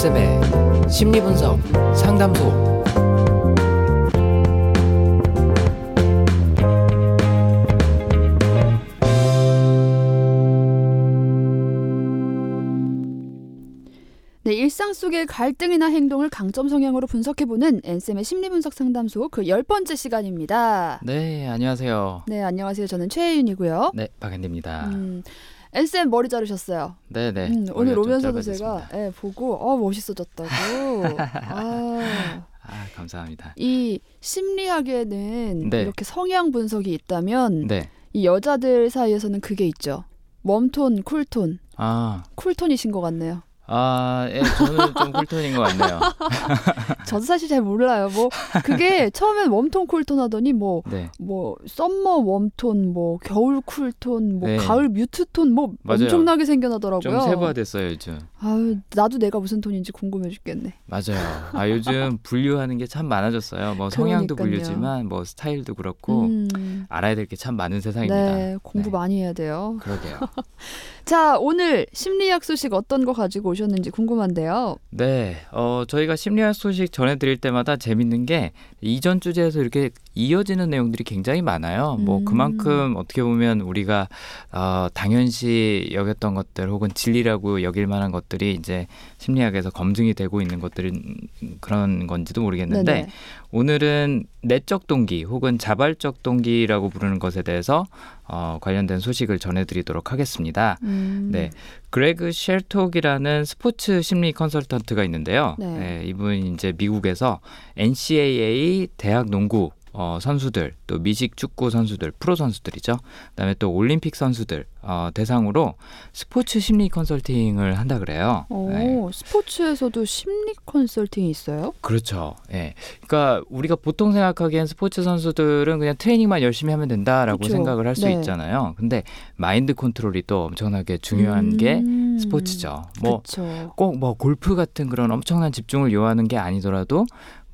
엔쌤의 심리분석 상담소. 네, 일상 속의 갈등이나 행동을 강점 성향으로 분석해보는 엔쌤의 심리분석 상담소 그 열 번째 시간입니다. 네, 안녕하세요. 네, 안녕하세요. 저는 최혜윤이고요. 네, 박앤입니다. 음, 앤쌤 머리 자르셨어요. 네, 네. 음, 오늘 오면서도. 제가 예, 보고 어 멋있어졌다고. 아, 아, 감사합니다. 이 심리학에는 네. 이렇게 성향 분석이 있다면 네. 이 여자들 사이에서는 그게 있죠. 웜톤, 쿨톤. 아, 쿨톤이신 것 같네요. 아, 예, 저는 좀 cool tone인 것 같네요. 저도 사실 잘 몰라요. 뭐 그게 처음엔 warm tone, cool tone 하더니 뭐 네. 뭐 summer warm tone, 뭐 겨울 cool tone, 뭐 네. 가을 mute tone, 뭐 맞아요. 엄청나게 생겨나더라고요. 좀 세부화됐어요, 요즘. 아유 나도 내가 무슨 톤인지 궁금해 죽겠네. 맞아요. 아, 요즘 분류하는 게 참 많아졌어요. 뭐 성향도 그러니까요. 분류지만 뭐 스타일도 그렇고 음, 알아야 될 게 참 많은 세상입니다. 네 공부 네. 많이 해야 돼요. 그러게요. 자 오늘 심리학 소식 어떤 거 가지고 오셨는지 궁금한데요. 네, 어, 저희가 심리학 소식 전해드릴 때마다 재밌는 게 이전 주제에서 이렇게 이어지는 내용들이 굉장히 많아요. 뭐 음. 그만큼 어떻게 보면 우리가 어, 당연시 여겼던 것들 혹은 진리라고 여길 만한 것들이 이제 심리학에서 검증이 되고 있는 것들은 그런 건지도 모르겠는데 네네. 오늘은 내적 동기 혹은 자발적 동기라고 부르는 것에 대해서 어, 관련된 소식을 전해드리도록 하겠습니다. 음, 네. 그레그 쉘톡이라는 스포츠 심리 컨설턴트가 있는데요. 네. 네, 이분이 이제 미국에서 NCAA 대학 농구 어, 선수들, 또 미식 축구 선수들, 프로 선수들이죠. 그다음에 또 올림픽 선수들 어, 대상으로 스포츠 심리 컨설팅을 한다 그래요. 오 네. 스포츠에서도 심리 컨설팅이 있어요? 그렇죠. 예. 그러니까 우리가 보통 생각하기엔 스포츠 선수들은 그냥 트레이닝만 열심히 하면 된다라고 그쵸. 생각을 할수 네. 있잖아요. 근데 마인드 컨트롤이 또 엄청나게 중요한 게 음, 스포츠죠. 뭐 그쵸. 꼭뭐 골프 같은 그런 엄청난 집중을 요하는 게 아니더라도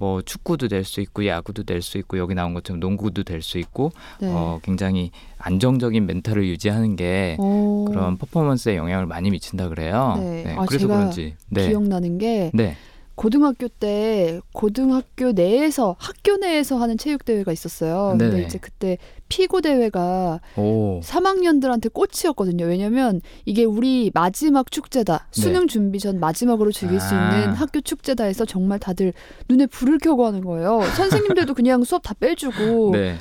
뭐 축구도 될 수 있고 야구도 될 수 있고 여기 나온 것처럼 농구도 될 수 있고 네. 어 굉장히 안정적인 멘탈을 유지하는 게 오, 그런 퍼포먼스에 영향을 많이 미친다 그래요. 네. 아, 그래서 그런지 네. 기억나는 게 네. 고등학교 때 고등학교 내에서 학교 내에서 하는 체육 대회가 있었어요. 근데. 이제 그때 피구 대회가 오. 3학년들한테 꽃이었거든요. 왜냐면 이게 우리 마지막 축제다. 네. 수능 준비 전 마지막으로 즐길 수 아. 있는 학교 축제다 해서 정말 다들 눈에 불을 켜고 하는 거예요. 선생님들도 그냥 수업 다 빼주고 네.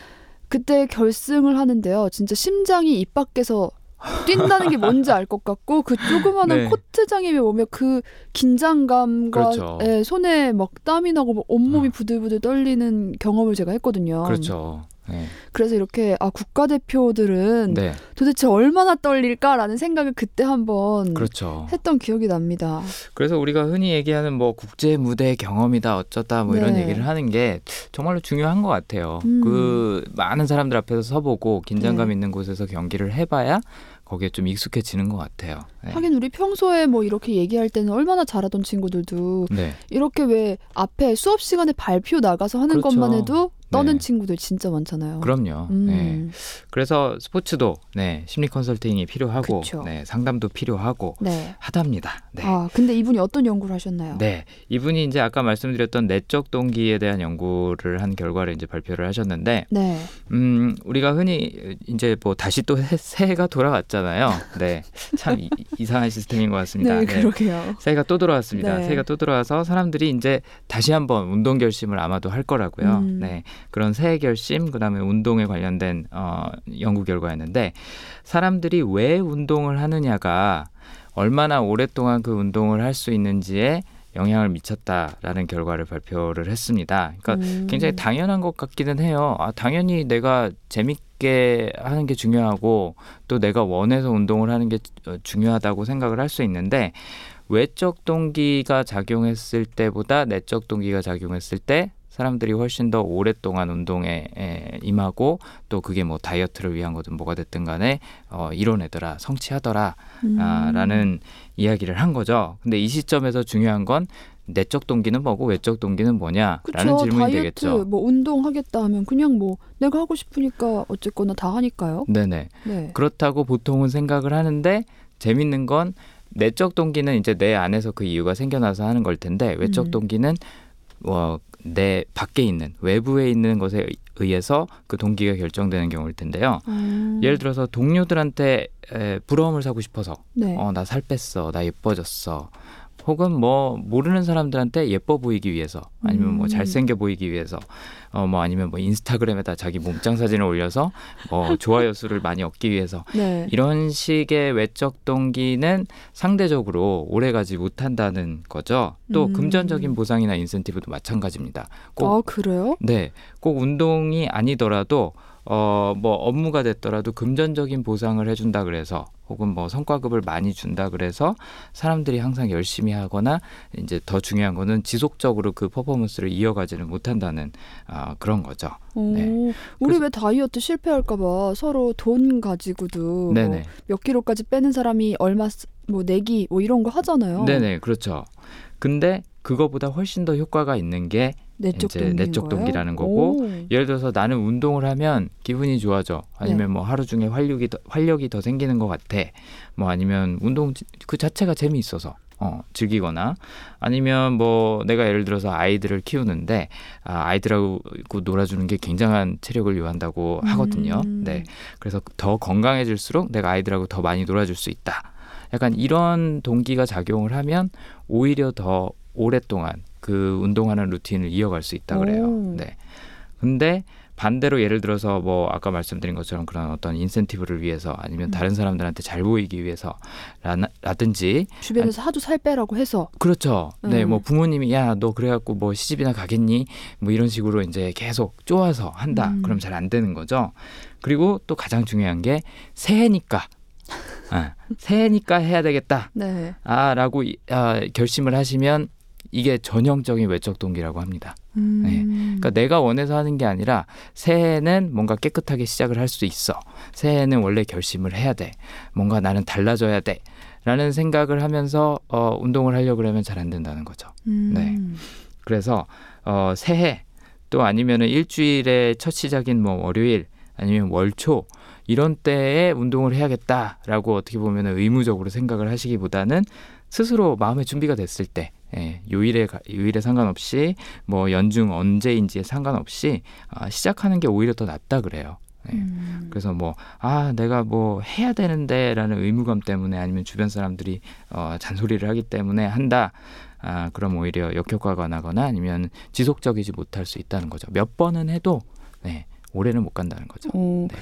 그때 결승을 하는데요. 진짜 심장이 입 밖에서 뛴다는 게 뭔지 알 것 같고 그 조그마한 네. 코트장에 오면 그 긴장감과 그렇죠. 예, 손에 막 땀이 나고 막 온몸이 부들부들 떨리는 경험을 제가 했거든요. 그렇죠. 네. 그래서 이렇게 아 국가대표들은 네. 도대체 얼마나 떨릴까라는 생각을 그때 한번 그렇죠. 했던 기억이 납니다. 그래서 우리가 흔히 얘기하는 뭐 국제 무대 경험이다 어쩌다 뭐 이런 네. 얘기를 하는 게 정말로 중요한 것 같아요. 음. 그 많은 사람들 앞에서 서보고 긴장감 네. 있는 곳에서 경기를 해봐야 거기에 좀 익숙해지는 것 같아요. 네. 하긴 우리 평소에 뭐 이렇게 얘기할 때는 얼마나 잘하던 친구들도 네. 이렇게 왜 앞에 수업 시간에 발표 나가서 하는 그렇죠. 것만 해도 떠는 네. 친구들 진짜 많잖아요. 그럼요. 음. 네. 그래서 스포츠도 네, 심리 컨설팅이 필요하고 그쵸. 네, 상담도 필요하고 네. 하답니다. 네. 아 근데 이분이 어떤 연구를 하셨나요? 네, 이분이 이제 아까 말씀드렸던 내적 동기에 대한 연구를 한 결과를 이제 발표를 하셨는데, 네. 음, 우리가 흔히 이제 뭐 다시 또 해- 새해가 돌아왔잖아요. 네, 참 이, 이상한 시스템인 것 같습니다. 네, 그러게요. 새해가 또 돌아왔습니다. 네. 새해가 또 돌아와서 사람들이 이제 다시 한번 운동 결심을 아마도 할 거라고요. 음. 네, 그런 새해 결심, 그다음에 운동에 관련된 어, 연구 결과였는데 사람들이 왜 운동을 하느냐가 얼마나 오랫동안 그 운동을 할 수 있는지에 영향을 미쳤다라는 결과를 발표를 했습니다. 그러니까 음. 굉장히 당연한 것 같기는 해요. 아, 당연히 내가 재밌게 하는 게 중요하고 또 내가 원해서 운동을 하는 게 어, 중요하다고 생각을 할 수 있는데 외적 동기가 작용했을 때보다 내적 동기가 작용했을 때 사람들이 훨씬 더 오랫동안 운동에 에, 임하고 또 그게 뭐 다이어트를 위한 거든 뭐가 됐든 간에 어, 이뤄내더라 성취하더라 음. 아, 라는 이야기를 한 거죠. 근데 이 시점에서 중요한 건 내적 동기는 뭐고 외적 동기는 뭐냐라는 그쵸, 질문이 다이어트 되겠죠. 뭐 운동하겠다 하면 그냥 뭐 내가 하고 싶으니까 어쨌거나 다 하니까요. 네네. 네. 그렇다고 보통은 생각을 하는데 재밌는 건 내적 동기는 이제 내 안에서 그 이유가 생겨나서 하는 걸 텐데 외적 음. 동기는 뭐내 밖에 있는 외부에 있는 것에 의해서 그 동기가 결정되는 경우일 텐데요. 음. 예를 들어서 동료들한테 에, 부러움을 사고 싶어서 네. 어나 살 뺐어 나 예뻐졌어 혹은 뭐 모르는 사람들한테 예뻐 보이기 위해서 아니면 뭐 음. 잘생겨 보이기 위해서 어 뭐 아니면 뭐 인스타그램에다 자기 몸짱 사진을 올려서 뭐 좋아요 수를 많이 얻기 위해서 네. 이런 식의 외적 동기는 상대적으로 오래 가지 못한다는 거죠. 또 음. 금전적인 보상이나 인센티브도 마찬가지입니다. 꼭 아 그래요? 네, 꼭 운동이 아니더라도 어 뭐 업무가 됐더라도 금전적인 보상을 해준다 그래서 혹은 뭐 성과급을 많이 준다 그래서 사람들이 항상 열심히 하거나 이제 더 중요한 거는 지속적으로 그 퍼포먼스를 이어가지는 못한다는 아 그런 거죠. 오, 네. 우리 왜 다이어트 실패할까봐 서로 돈 가지고도. 뭐몇 킬로까지 빼는 사람이 얼마 쓰- 뭐 내기 뭐 이런 거 하잖아요. 네네 그렇죠. 근데 그거보다 훨씬 더 효과가 있는 게 내적 이제 내적? 동기라는 거고, 오. 예를 들어서 나는 운동을 하면 기분이 좋아져. 아니면 네. 뭐 하루 중에 활력이 더, 활력이 더 생기는 것 같아. 뭐 아니면 운동 지- 그 자체가 재미있어서 어, 즐기거나 아니면 뭐 내가 예를 들어서 아이들을 키우는데 아, 아이들하고 놀아주는 게 굉장한 체력을 요한다고 하거든요. 음. 네. 그래서 더 건강해질수록 내가 아이들하고 더 많이 놀아줄 수 있다. 약간 이런 동기가 작용을 하면 오히려 더 오랫동안 그 운동하는 루틴을 이어갈 수 있다 그래요. 오. 네. 근데 반대로 예를 들어서 뭐 아까 말씀드린 것처럼 그런 어떤 인센티브를 위해서 아니면 음. 다른 사람들한테 잘 보이기 위해서 라든지 주변에서 하도 살 빼라고 해서 그렇죠. 네, 음. 뭐 부모님이 야 너 그래갖고 뭐 시집이나 가겠니? 뭐 이런 식으로 이제 계속 쪼아서 한다. 음. 그럼 잘 안 되는 거죠. 그리고 또 가장 중요한 게 새해니까, 아, 새해니까 해야 되겠다. 네. 아라고 이- 아, 결심을 하시면 이게 전형적인 외적 동기라고 합니다. 음. 네. 그러니까 내가 원해서 하는 게 아니라 새해는 뭔가 깨끗하게 시작을 할 수 있어. 새해는 원래 결심을 해야 돼. 뭔가 나는 달라져야 돼. 라는 생각을 하면서 어, 운동을 하려고 그러면 잘 안 된다는 거죠. 음. 네. 그래서 어, 새해 또 아니면은 일주일의 첫 시작인 뭐 월요일 아니면 월초 이런 때에 운동을 해야겠다라고 어떻게 보면 의무적으로 생각을 하시기보다는 스스로 마음의 준비가 됐을 때 예, 요일에 가- 요일에 상관없이 뭐 연중 언제인지에 상관없이 아, 시작하는 게 오히려 더 낫다 그래요. 예. 음. 그래서 뭐 아 내가 뭐 해야 되는데라는 의무감 때문에 아니면 주변 사람들이 어, 잔소리를 하기 때문에 한다. 아 그럼 오히려 역효과가 나거나 아니면 지속적이지 못할 수 있다는 거죠. 몇 번은 해도 네 오래는 못 간다는 거죠. 어. 네.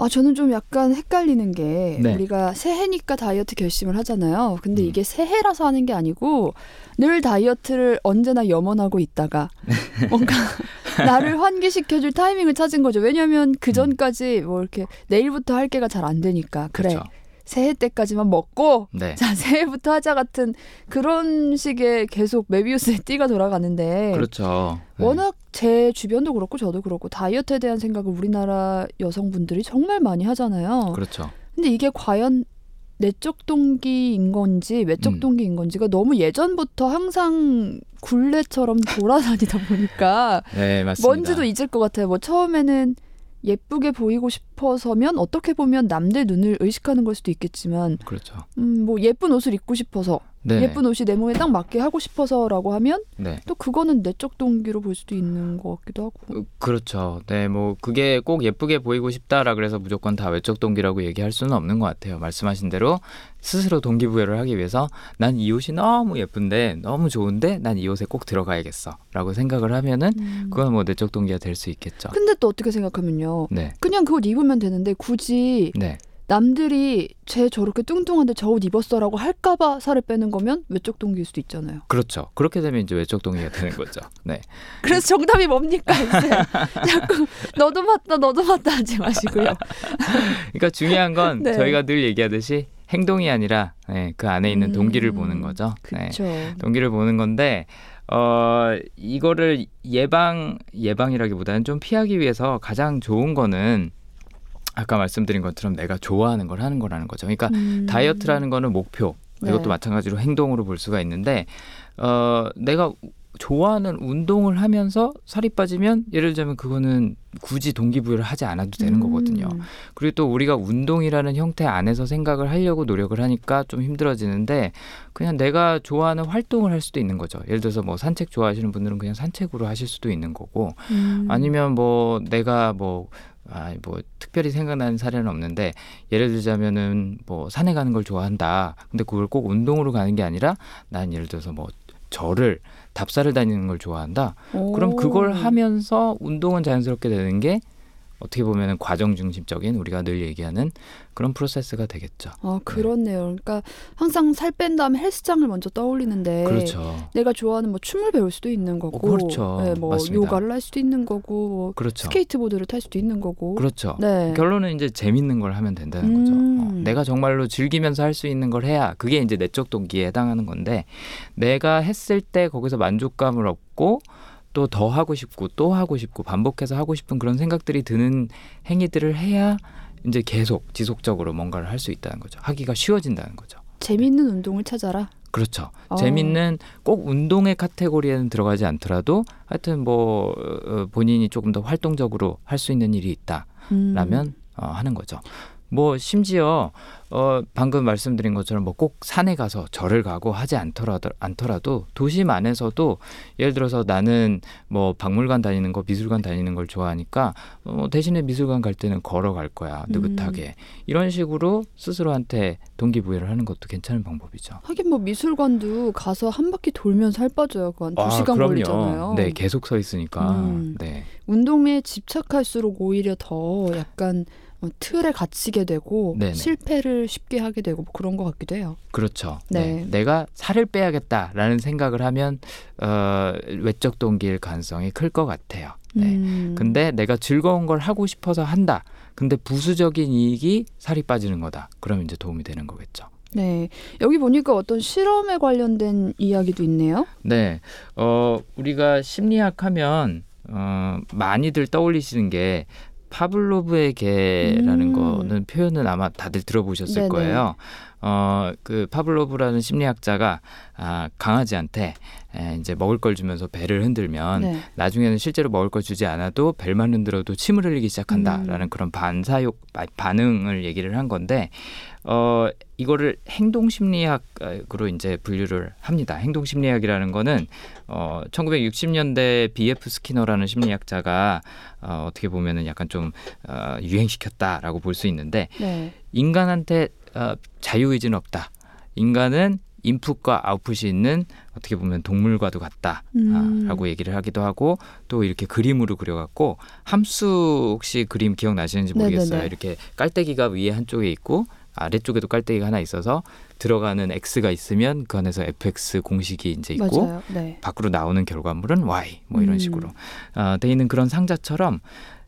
아 저는 좀 약간 헷갈리는 게 네. 우리가 새해니까 다이어트 결심을 하잖아요. 근데 음. 이게 새해라서 하는 게 아니고 늘 다이어트를 언제나 염원하고 있다가 뭔가 나를 환기시켜줄 타이밍을 찾은 거죠. 왜냐하면 그 전까지 뭐 이렇게 내일부터 할 게가 잘 안 되니까 그래 그렇죠. 새해 때까지만 먹고 네. 자 새해부터 하자 같은 그런 식의 계속 메비우스의 띠가 돌아가는데 그렇죠. 네. 워낙 제 주변도 그렇고 저도 그렇고 다이어트에 대한 생각을 우리나라 여성분들이 정말 많이 하잖아요. 그렇죠. 근데 이게 과연 내적 동기인 건지 외적 음. 동기인 건지가 너무 예전부터 항상 굴레처럼 돌아다니다 보니까 네 맞습니다. 뭔지도 잊을 것 같아요. 뭐 처음에는 예쁘게 보이고 싶어서면 어떻게 보면 남들 눈을 의식하는 걸 수도 있겠지만 그렇죠. 음, 뭐 예쁜 옷을 입고 싶어서 네. 예쁜 옷이 내 몸에 딱 맞게 하고 싶어서라고 하면 네. 또 그거는 내적 동기로 볼 수도 있는 것 같기도 하고. 어, 그렇죠. 네, 뭐 그게 꼭 예쁘게 보이고 싶다라 그래서 무조건 다 외적 동기라고 얘기할 수는 없는 것 같아요. 말씀하신 대로 스스로 동기부여를 하기 위해서 난 이 옷이 너무 예쁜데 너무 좋은데 난 이 옷에 꼭 들어가야겠어라고 생각을 하면은 음. 그건 뭐 내적 동기가 될 수 있겠죠. 근데 또 어떻게 생각하면요. 네, 그냥 그옷 입으면 되는데 굳이 네, 남들이 쟤 저렇게 뚱뚱한데 저 옷 입었어라고 할까봐 살을 빼는 거면 외적 동기일 수도 있잖아요. 그렇죠. 그렇게 되면 이제 외적 동기가 되는 거죠. 네, 그래서 정답이 뭡니까? 이제 자꾸 너도 맞다 너도 맞다 하지 마시고요. 그러니까 중요한 건 네. 저희가 늘 얘기하듯이 행동이 아니라 네, 그 안에 있는 동기를 음, 보는 거죠. 네. 그렇죠. 동기를 보는 건데 어 이거를 예방 예방이라기보다는 좀 피하기 위해서 가장 좋은 거는 아까 말씀드린 것처럼 내가 좋아하는 걸 하는 거라는 거죠. 그러니까 음. 다이어트라는 거는 목표 네. 이것도 마찬가지로 행동으로 볼 수가 있는데 어 내가 좋아하는 운동을 하면서 살이 빠지면 예를 들자면 그거는 굳이 동기부여를 하지 않아도 되는 거거든요. 음. 그리고 또 우리가 운동이라는 형태 안에서 생각을 하려고 노력을 하니까 좀 힘들어지는데 그냥 내가 좋아하는 활동을 할 수도 있는 거죠. 예를 들어서 뭐 산책 좋아하시는 분들은 그냥 산책으로 하실 수도 있는 거고 음. 아니면 뭐 내가 뭐 아, 뭐 특별히 생각나는 사례는 없는데 예를 들자면은 뭐 산에 가는 걸 좋아한다. 근데 그걸 꼭 운동으로 가는 게 아니라 난 예를 들어서 뭐 절을 답사를 다니는 걸 좋아한다. 그럼 오. 그걸 하면서 운동은 자연스럽게 되는 게 어떻게 보면 은 과정 중심적인 우리가 늘 얘기하는 그런 프로세스가 되겠죠. 아 그렇네요. 그러니까 항상 살 뺀 다음에 헬스장을 먼저 떠올리는데 그렇죠. 내가 좋아하는 뭐 춤을 배울 수도 있는 거고, 어, 그렇죠. 네, 뭐 맞습니다. 요가를 할 수도 있는 거고, 뭐 그렇죠. 스케이트보드를 탈 수도 있는 거고. 그렇죠. 네. 결론은 이제 재밌는 걸 하면 된다는 음. 거죠. 어, 내가 정말로 즐기면서 할 수 있는 걸 해야 그게 이제 내적 동기에 해당하는 건데 내가 했을 때 거기서 만족감을 얻고 또 더 하고 싶고 또 하고 싶고 반복해서 하고 싶은 그런 생각들이 드는 행위들을 해야 이제 계속 지속적으로 뭔가를 할 수 있다는 거죠. 하기가 쉬워진다는 거죠. 재밌는 운동을 찾아라. 그렇죠. 어. 재밌는 꼭 운동의 카테고리에는 들어가지 않더라도 하여튼 뭐 어, 본인이 조금 더 활동적으로 할 수 있는 일이 있다. 음. 라면 어, 하는 거죠. 뭐 심지어 어, 방금 말씀드린 것처럼 뭐 꼭 산에 가서 절을 가고 하지 않더라도 않더라도 도심 안에서도 예를 들어서 나는 뭐 박물관 다니는 거 미술관 다니는 걸 좋아하니까 어, 대신에 미술관 갈 때는 걸어갈 거야 느긋하게 이런 식으로 스스로한테 동기부여를 하는 것도 괜찮은 방법이죠. 하긴 뭐 미술관도 가서 한 바퀴 돌면 살 빠져요. 그건 두 시간 그럼요. 걸리잖아요. 네, 계속 서 있으니까. 음. 네. 운동에 집착할수록 오히려 더 약간 어, 틀에 갇히게 되고 네네. 실패를 쉽게 하게 되고 뭐 그런 것 같기도 해요. 그렇죠. 네. 네. 내가 살을 빼야겠다라는 생각을 하면 어, 외적 동기일 가능성이 클 것 같아요. 네. 음. 근데 내가 즐거운 걸 하고 싶어서 한다. 근데 부수적인 이익이 살이 빠지는 거다. 그러면 이제 도움이 되는 거겠죠. 네 여기 보니까 어떤 실험에 관련된 이야기도 있네요. 네. 어, 우리가 심리학 하면 어, 많이들 떠올리시는 게 파블로브의 개라는 음. 거는 표현은 아마 다들 들어보셨을 네네. 거예요. 어, 그 파블로브라는 심리학자가 아, 강아지한테 에, 이제 먹을 걸 주면서 배를 흔들면 네. 나중에는 실제로 먹을 걸 주지 않아도 벨만 흔들어도 침을 흘리기 시작한다라는 음. 그런 반사욕 아, 반응을 얘기를 한 건데 어 이거를 행동 심리학으로 이제 분류를 합니다. 행동 심리학이라는 거는 어 1960년대 B.F. 스키너라는 심리학자가 어 어떻게 보면은 약간 좀 어, 유행시켰다라고 볼 수 있는데 네. 인간한테 어, 자유의지는 없다. 인간은 인풋과 아웃풋이 있는 어떻게 보면 동물과도 같다. 음. 아, 라고 얘기를 하기도 하고 또 이렇게 그림으로 그려갖고 함수 혹시 그림 기억나시는지 모르겠어요. 네네네. 이렇게 깔때기가 위에 한쪽에 있고 아래쪽에도 깔때기가 하나 있어서 들어가는 x가 있으면 그 안에서 fx 공식이 이제 있고. 네. 밖으로 나오는 결과물은 y 뭐 이런 음. 식으로 어, 돼 있는 그런 상자처럼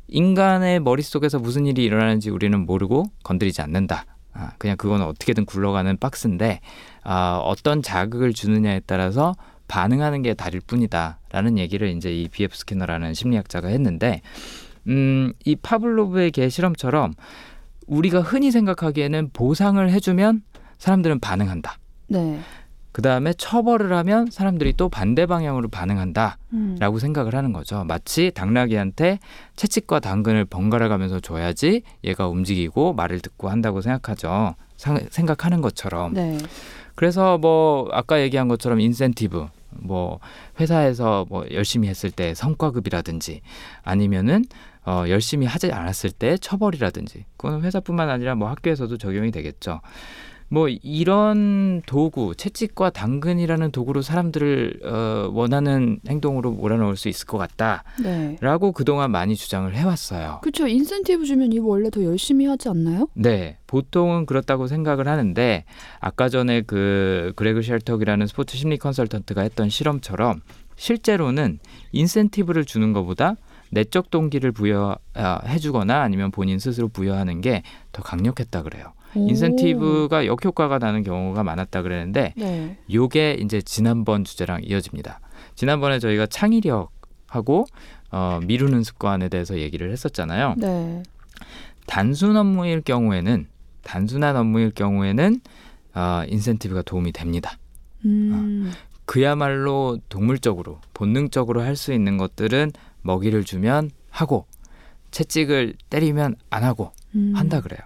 인간의 머릿속에서 무슨 일이 일어나는지 우리는 모르고 건드리지 않는다. 아, 그냥 그건 어떻게든 굴러가는 박스인데 아, 어떤 자극을 주느냐에 따라서 반응하는 게 다를 뿐이다라는 얘기를 이제 이 비에프 스캐너라는 심리학자가 했는데 음, 이 파블로브의 개 실험처럼 우리가 흔히 생각하기에는 보상을 해주면 사람들은 반응한다. 네. 그 다음에 처벌을 하면 사람들이 또 반대 방향으로 반응한다. 음. 라고 생각을 하는 거죠. 마치 당나귀한테 채찍과 당근을 번갈아 가면서 줘야지 얘가 움직이고 말을 듣고 한다고 생각하죠. 상- 생각하는 것처럼. 네. 그래서 뭐 아까 얘기한 것처럼 인센티브 뭐 회사에서 뭐 열심히 했을 때 성과급이라든지 아니면은 어 열심히 하지 않았을 때 처벌이라든지 그거는 회사뿐만 아니라 뭐 학교에서도 적용이 되겠죠. 뭐 이런 도구 채찍과 당근이라는 도구로 사람들을 어 원하는 행동으로 몰아넣을 수 있을 것 같다. 네. 라고 그동안 많이 주장을 해왔어요. 그렇죠. 인센티브 주면 이거 원래 더 열심히 하지 않나요? 네, 보통은 그렇다고 생각을 하는데 아까 전에 그 그레그 쉘턱이라는 스포츠 심리 컨설턴트가 했던 실험처럼 실제로는 인센티브를 주는 것보다 내적 동기를 부여해 주거나 아니면 본인 스스로 부여하는 게 더 강력했다 그래요. 오. 인센티브가 역효과가 나는 경우가 많았다 그랬는데 네. 요게 이제 지난번 주제랑 이어집니다. 지난번에 저희가 창의력하고 어, 미루는 습관에 대해서 얘기를 했었잖아요. 네. 단순 업무일 경우에는 단순한 업무일 경우에는 어, 인센티브가 도움이 됩니다. 음. 그야말로 동물적으로 본능적으로 할 수 있는 것들은 먹이를 주면 하고 채찍을 때리면 안 하고 음. 한다 그래요.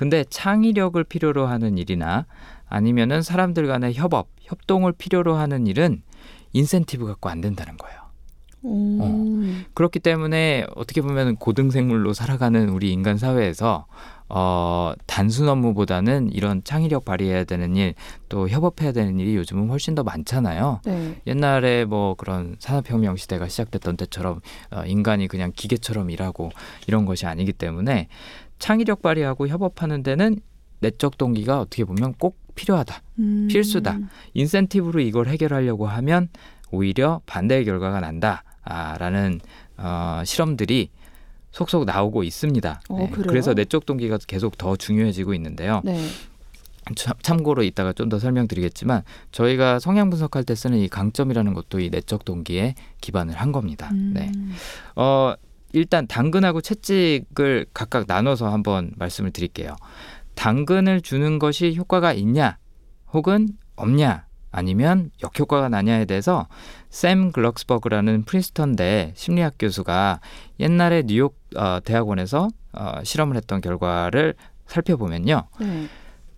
근데 창의력을 필요로 하는 일이나 아니면은 사람들 간의 협업, 협동을 필요로 하는 일은 인센티브 갖고 안 된다는 거예요. 오. 그렇기 때문에 어떻게 보면 고등생물로 살아가는 우리 인간 사회에서 어, 단순 업무보다는 이런 창의력 발휘해야 되는 일, 또 협업해야 되는 일이 요즘은 훨씬 더 많잖아요. 네. 옛날에 뭐 그런 산업혁명 시대가 시작됐던 때처럼 어, 인간이 그냥 기계처럼 일하고 이런 것이 아니기 때문에 창의력 발휘하고 협업하는 데는 내적 동기가 어떻게 보면 꼭 필요하다. 음. 필수다. 인센티브로 이걸 해결하려고 하면 오히려 반대의 결과가 난다라는 어, 실험들이 속속 나오고 있습니다. 어, 그래요? 그래서 내적 동기가 계속 더 중요해지고 있는데요. 네. 참, 참고로 이따가 좀 더 설명드리겠지만 저희가 성향 분석할 때 쓰는 이 강점이라는 것도 이 내적 동기에 기반을 한 겁니다. 음. 네. 어, 일단 당근하고 채찍을 각각 나눠서 한번 말씀을 드릴게요. 당근을 주는 것이 효과가 있냐 혹은 없냐 아니면 역효과가 나냐에 대해서 샘 글럭스버그라는 프린스턴대 심리학 교수가 옛날에 뉴욕 어, 대학원에서 어, 실험을 했던 결과를 살펴보면요. 네.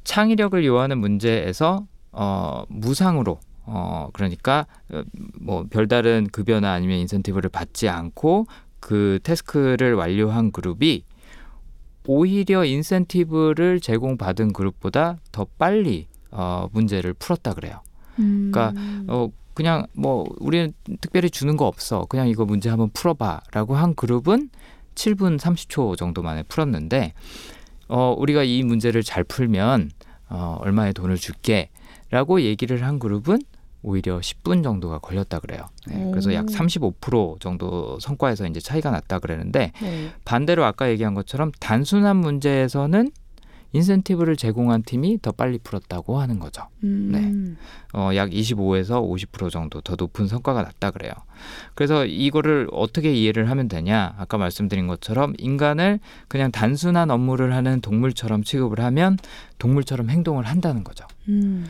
창의력을 요하는 문제에서 어, 무상으로 어, 그러니까 어, 뭐 별다른 급여나 아니면 인센티브를 받지 않고 그 태스크를 완료한 그룹이 오히려 인센티브를 제공받은 그룹보다 더 빨리 어, 문제를 풀었다 그래요. 음. 그러니까 어 그냥 뭐 우리는 특별히 주는 거 없어. 그냥 이거 문제 한번 풀어봐라고 한 그룹은 7분 30초 정도 만에 풀었는데 어 우리가 이 문제를 잘 풀면 어 얼마의 돈을 줄게라고 얘기를 한 그룹은 오히려 10분 정도가 걸렸다 그래요. 네, 그래서 약 오. 35% 정도 성과에서 이제 차이가 났다 그랬는데 네. 반대로 아까 얘기한 것처럼 단순한 문제에서는 인센티브를 제공한 팀이 더 빨리 풀었다고 하는 거죠. 음. 어, 약 25에서 50% 정도 더 높은 성과가 났다 그래요. 그래서 이거를 어떻게 이해를 하면 되냐? 아까 말씀드린 것처럼 인간을 그냥 단순한 업무를 하는 동물처럼 취급을 하면 동물처럼 행동을 한다는 거죠. 음.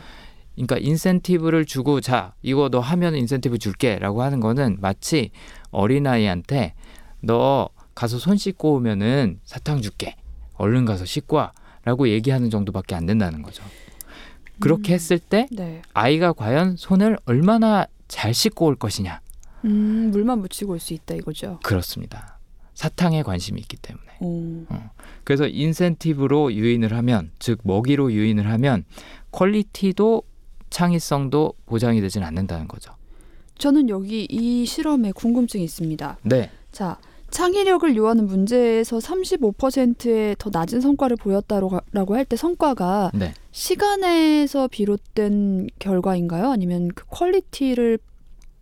그러니까 인센티브를 주고 자 이거 너 하면 인센티브 줄게라고 하는 거는 마치 어린아이한테 너 가서 손 씻고 오면은 사탕 줄게 얼른 가서 씻고 와라고 얘기하는 정도밖에 안 된다는 거죠. 그렇게 음. 했을 때 네. 아이가 과연 손을 얼마나 잘 씻고 올 것이냐 음, 물만 묻히고 올 수 있다 이거죠. 그렇습니다. 사탕에 관심이 있기 때문에 오. 그래서 인센티브로 유인을 하면 즉 먹이로 유인을 하면 quality도 창의성도 보장이 되지는 않는다는 거죠. 저는 여기 이 실험에 궁금증이 있습니다. 네. 자, 창의력을 요하는 문제에서 35%의 더 낮은 성과를 보였다라고 할 때 성과가 네. 시간에서 비롯된 결과인가요? 아니면 그 quality를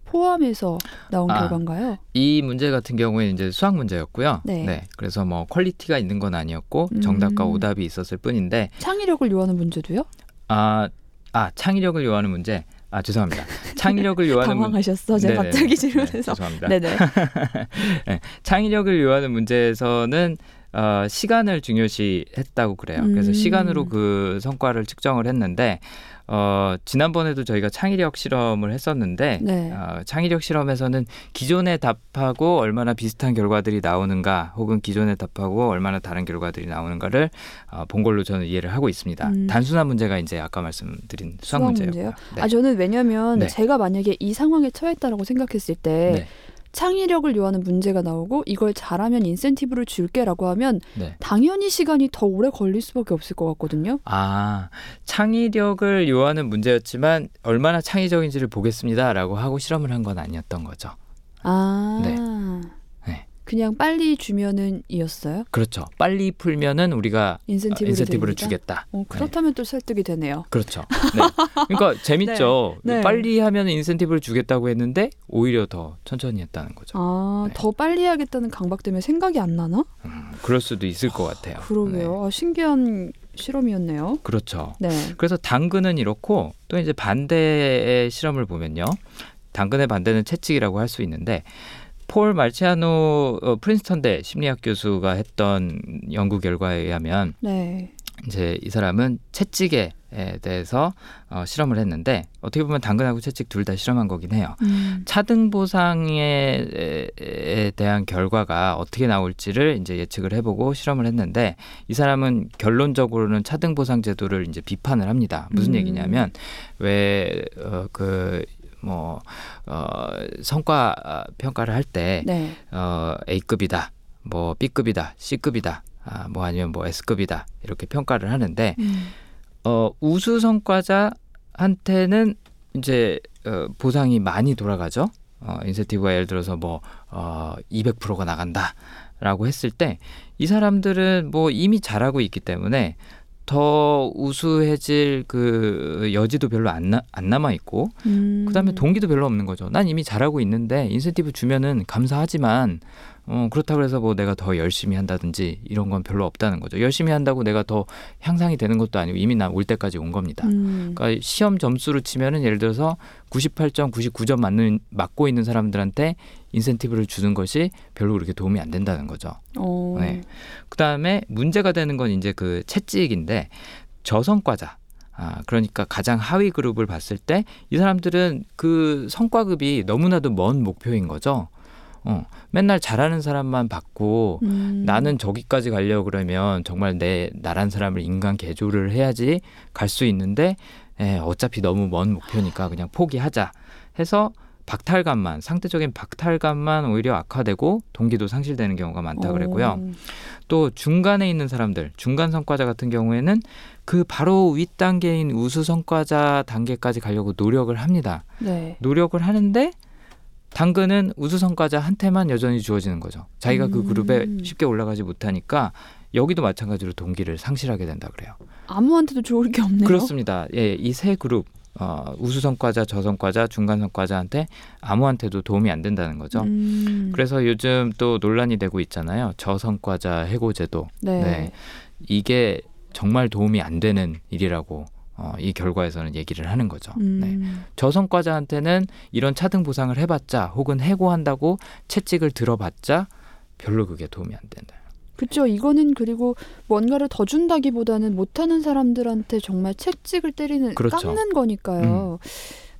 포함해서 나온 아. 결과인가요? 이 문제 같은 경우에는 이제 수학 문제였고요. 네. 그래서 뭐 quality가 있는 건 아니었고 정답과 음. 오답이 있었을 뿐인데 창의력을 요하는 문제도요? 아, 아 창의력을 요하는 문제. 아 죄송합니다. 창의력을 요하는 문 당황하셨어. 네네네. 갑자기 네, 질문해서. 죄송합니다. 네네. 창의력을 요하는 문제에서는 어, 시간을 중요시했다고 그래요. 그래서 음. 시간으로 그 성과를 측정을 했는데 어, 지난번에도 저희가 창의력 실험을 했었는데 네. 어, 창의력 실험에서는 기존의 답하고 얼마나 비슷한 결과들이 나오는가 혹은 기존의 답하고 얼마나 다른 결과들이 나오는가를 어, 본 걸로 저는 이해를 하고 있습니다. 음. 단순한 문제가 이제 아까 말씀드린 수학, 수학. 문제요? 네. 아 저는 왜냐면 네. 제가 만약에 이 상황에 처했다라고 생각했을 때 네. 창의력을 요하는 문제가 나오고 이걸 잘하면 인센티브를 줄게라고 하면 네. 당연히 시간이 더 오래 걸릴 수밖에 없을 것 같거든요. 아, 창의력을 요하는 문제였지만 얼마나 창의적인지를 보겠습니다라고 하고 실험을 한 건 아니었던 거죠. 아, 네. 네. 그냥 빨리 주면은 이었어요. 그렇죠. 빨리 풀면은 우리가 어, 인센티브를, 인센티브를? 주겠다. 어, 그렇다면 또 설득이 되네요. 그렇죠. 네. 그러니까 재밌죠. 네. 네. 빨리 하면 인센티브를 주겠다고 했는데 오히려 더 천천히 했다는 거죠. 아, 네. 더 빨리 해야겠다는 강박 때문에 생각이 안 나나? 음, 그럴 수도 있을 것 같아요. 네. 그러게요. 아, 신기한 실험이었네요. 그렇죠. 네. 그래서 당근은 이렇고 또 이제 반대의 실험을 보면요. 당근의 반대는 채찍이라고 할 수 있는데 폴 말치아노 어, 프린스턴대 심리학 교수가 했던 연구 결과에 의하면 네. 이제 이 사람은 채찍에 대해서 어, 실험을 했는데 어떻게 보면 당근하고 채찍 둘 다 실험한 거긴 해요. 음. 차등 보상에 에 대한 결과가 어떻게 나올지를 이제 예측을 해보고 실험을 했는데 이 사람은 결론적으로는 차등 보상 제도를 이제 비판을 합니다. 무슨 음. 얘기냐면 왜그 뭐, 어, 성과 평가를 할 때, 네. 어, A급이다, 뭐, B급이다, C급이다, 아, 뭐 아니면 뭐 S급이다, 이렇게 평가를 하는데, 음. 어, 우수 성과자한테는 이제 어, 보상이 많이 돌아가죠. 어, 인센티브가 예를 들어서 뭐 어, 200%가 나간다라고 했을 때 이 사람들은 뭐 이미 잘하고 있기 때문에 더 우수해질 그 여지도 별로 안, 나, 안 남아 있고 음. 그다음에 동기도 별로 없는 거죠. 난 이미 잘하고 있는데 인센티브 주면은 감사하지만 어, 그렇다고 해서 뭐 내가 더 열심히 한다든지 이런 건 별로 없다는 거죠. 열심히 한다고 내가 더 향상이 되는 것도 아니고 이미 나 올 때까지 온 겁니다. 음. 그러니까 시험 점수로 치면은 예를 들어서 98점, 99점 맞는 맞고 있는 사람들한테 인센티브를 주는 것이 별로 그렇게 도움이 안 된다는 거죠. 어. 네. 그다음에 문제가 되는 건 이제 그 채찍인데 저성과자 아, 그러니까 가장 하위 그룹을 봤을 때 이 사람들은 그 성과급이 너무나도 먼 목표인 거죠. 어, 맨날 잘하는 사람만 받고 음. 나는 저기까지 가려고 그러면 정말 내 나란 사람을 인간 개조를 해야지 갈 수 있는데 에, 어차피 너무 먼 목표니까 그냥 포기하자 해서 박탈감만 상대적인 박탈감만 오히려 악화되고 동기도 상실되는 경우가 많다 그랬고요. 어. 또 중간에 있는 사람들 중간 성과자 같은 경우에는 그 바로 윗 단계인 우수 성과자 단계까지 가려고 노력을 합니다. 네. 노력을 하는데 당근은 우수 성과자 한테만 여전히 주어지는 거죠. 자기가 그 음. 그룹에 쉽게 올라가지 못하니까 여기도 마찬가지로 동기를 상실하게 된다 그래요. 아무한테도 좋을 게 없네요. 그렇습니다. 예, 이 세 그룹 어, 우수 성과자, 저성과자, 중간 성과자한테 아무한테도 도움이 안 된다는 거죠. 음. 그래서 요즘 또 논란이 되고 있잖아요. 저성과자 해고제도. 네. 네. 이게 정말 도움이 안 되는 일이라고 어, 이 결과에서는 얘기를 하는 거죠. 음. 네. 저성과자한테는 이런 차등 보상을 해봤자 혹은 해고한다고 채찍을 들어봤자 별로 그게 도움이 안 된다. 그렇죠. 이거는 그리고 뭔가를 더 준다기보다는 못하는 사람들한테 정말 채찍을 때리는 그렇죠. 깎는 거니까요.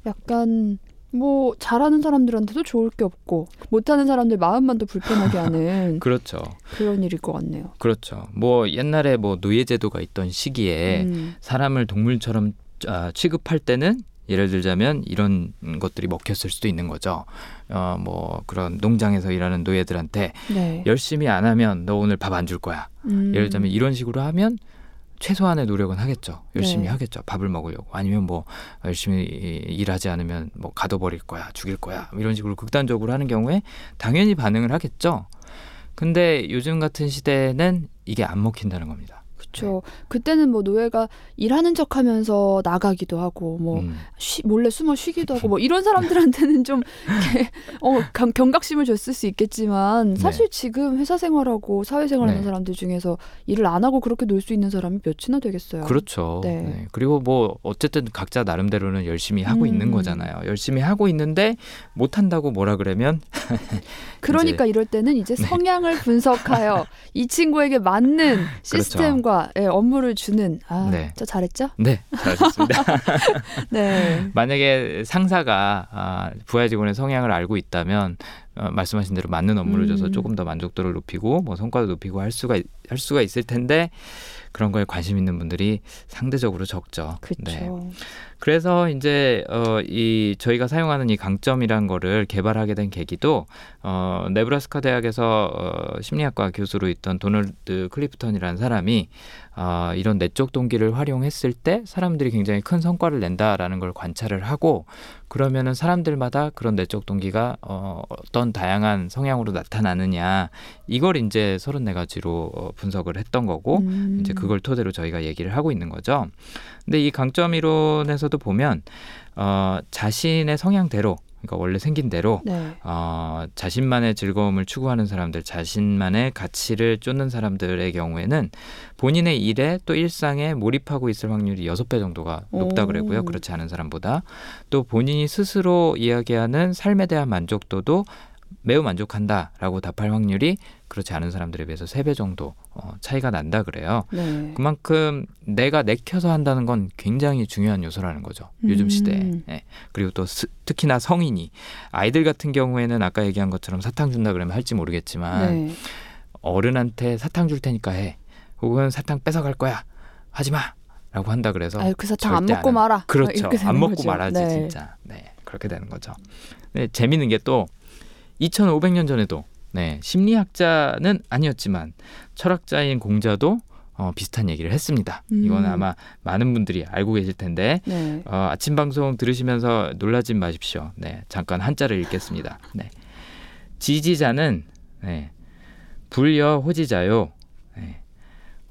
약간 뭐 잘하는 사람들한테도 좋을 게 없고 못하는 사람들 마음만 더 불편하게 하는 그렇죠. 그런 일일 것 같네요. 그렇죠. 뭐 옛날에 뭐 노예제도가 있던 시기에 음. 사람을 동물처럼 아, 취급할 때는 예를 들자면 이런 것들이 먹혔을 수도 있는 거죠. 어, 뭐 그런 농장에서 일하는 노예들한테 네. 열심히 안 하면 너 오늘 밥 안 줄 거야. 음. 예를 들자면 이런 식으로 하면 최소한의 노력은 하겠죠. 열심히 네. 하겠죠. 밥을 먹으려고. 아니면 뭐 열심히 일하지 않으면 뭐 가둬버릴 거야, 죽일 거야. 뭐 이런 식으로 극단적으로 하는 경우에 당연히 반응을 하겠죠. 근데 요즘 같은 시대는 이게 안 먹힌다는 겁니다. 그렇죠. 그때는 뭐 노예가 일하는 척하면서 나가기도 하고 뭐 음, 쉬- 몰래 숨어 쉬기도 하고 뭐 이런 사람들한테는 좀 이렇게 어 경- 경각심을 줬을 수 있겠지만 사실 지금 회사 생활하고 사회 생활하는 네. 사람들 중에서 일을 안 하고 그렇게 놀 수 있는 사람이 몇이나 되겠어요. 그렇죠. 네. 네. 그리고 뭐 어쨌든 각자 나름대로는 열심히 하고 음. 있는 거잖아요. 열심히 하고 있는데 못 한다고 뭐라 그러면 그러니까 이럴 때는 이제 네. 성향을 분석하여 이 친구에게 맞는 시스템과 예, 업무를 주는 아. 네. 저 잘했죠? 네, 잘하셨습니다. 네. 만약에 상사가 아, 부하 직원의 성향을 알고 있다면 어, 말씀하신 대로 맞는 업무를 줘서 음. 조금 더 만족도를 높이고 뭐 성과도 높이고 할 수가 있- 할 수가 있을 텐데 그런 거에 관심 있는 분들이 상대적으로 적죠. 그렇죠. 네. 그래서 이제 어, 이 저희가 사용하는 이 강점이란 거를 개발하게 된 계기도 어, 네브라스카 대학에서 어, 심리학과 교수로 있던 도널드 클리프턴이라는 사람이 어, 이런 내적 동기를 활용했을 때 사람들이 굉장히 큰 성과를 낸다라는 걸 관찰을 하고 그러면은 사람들마다 그런 내적 동기가 어, 어떤 다양한 성향으로 나타나느냐 이걸 이제 34가지로 어, 분석을 했던 거고 음. 이제 그걸 토대로 저희가 얘기를 하고 있는 거죠. 근데 이 강점 이론에서도 보면 어, 자신의 성향대로 그러니까 원래 생긴 대로 네. 어, 자신만의 즐거움을 추구하는 사람들, 자신만의 가치를 쫓는 사람들의 경우에는 본인의 일에 또 일상에 몰입하고 있을 확률이 여섯 배 정도가 높다 오. 그랬고요. 그렇지 않은 사람보다 또 본인이 스스로 이야기하는 삶에 대한 만족도도 매우 만족한다라고 답할 확률이 그렇지 않은 사람들에 비해서 세 배 정도 어, 차이가 난다 그래요. 네. 그만큼 내가 내켜서 한다는 건 굉장히 중요한 요소라는 거죠. 요즘 음. 시대에. 예. 그리고 또 스- 특히나 성인이 아이들 같은 경우에는 아까 얘기한 것처럼 사탕 준다 그러면 할지 모르겠지만 네. 어른한테 사탕 줄 테니까 해. 혹은 사탕 뺏어 갈 거야. 하지 마. 라고 한다 그래서 아유 그 사탕 안 먹고 안 하- 말아. 그렇죠. 안 먹고 거죠. 말하지 네. 진짜. 네. 그렇게 되는 거죠. 네, 재밌는 게또 2,500년 전에도 네, 심리학자는 아니었지만 철학자인 공자도 어, 비슷한 얘기를 했습니다. 음. 이건 아마 많은 분들이 알고 계실 텐데 네. 어, 아침 방송 들으시면서 놀라지 마십시오. 네, 잠깐 한자를 읽겠습니다. 네. 지지자는 네, 불여 호지자요. 네,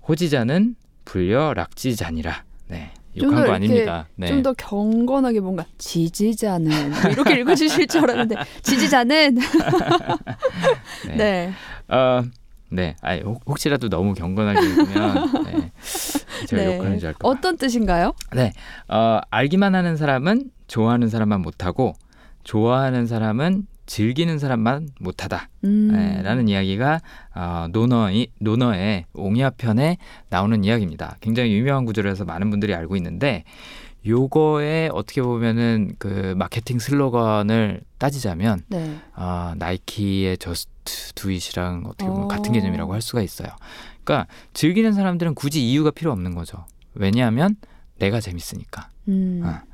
호지자는 불여 락지자니라. 네, 욕한 거 아닙니다. 네. 좀더 경건하게 뭔가 지지자는 뭐 이렇게 읽어주실 줄 알았는데 지지자는 네. 네. 어, 네. 혹- 혹시라도 너무 경건하게 읽으면 네, 제가 네. 욕하는 줄 알까 봐. 어떤 뜻인가요? 네. 어, 알기만 하는 사람은 좋아하는 사람만 못하고 좋아하는 사람은 즐기는 사람만 못하다. 음. 네, 라는 이야기가 어, 논어이, 논어의 옹야편에 나오는 이야기입니다. 굉장히 유명한 구절에서 많은 분들이 알고 있는데 요거에 어떻게 보면은 그 마케팅 슬로건을 따지자면 네. 아, 나이키의 저스트 두잇이랑 어떻게 보면 어. 같은 개념이라고 할 수가 있어요. 그러니까 즐기는 사람들은 굳이 이유가 필요 없는 거죠. 왜냐하면 내가 재밌으니까. 음. 아.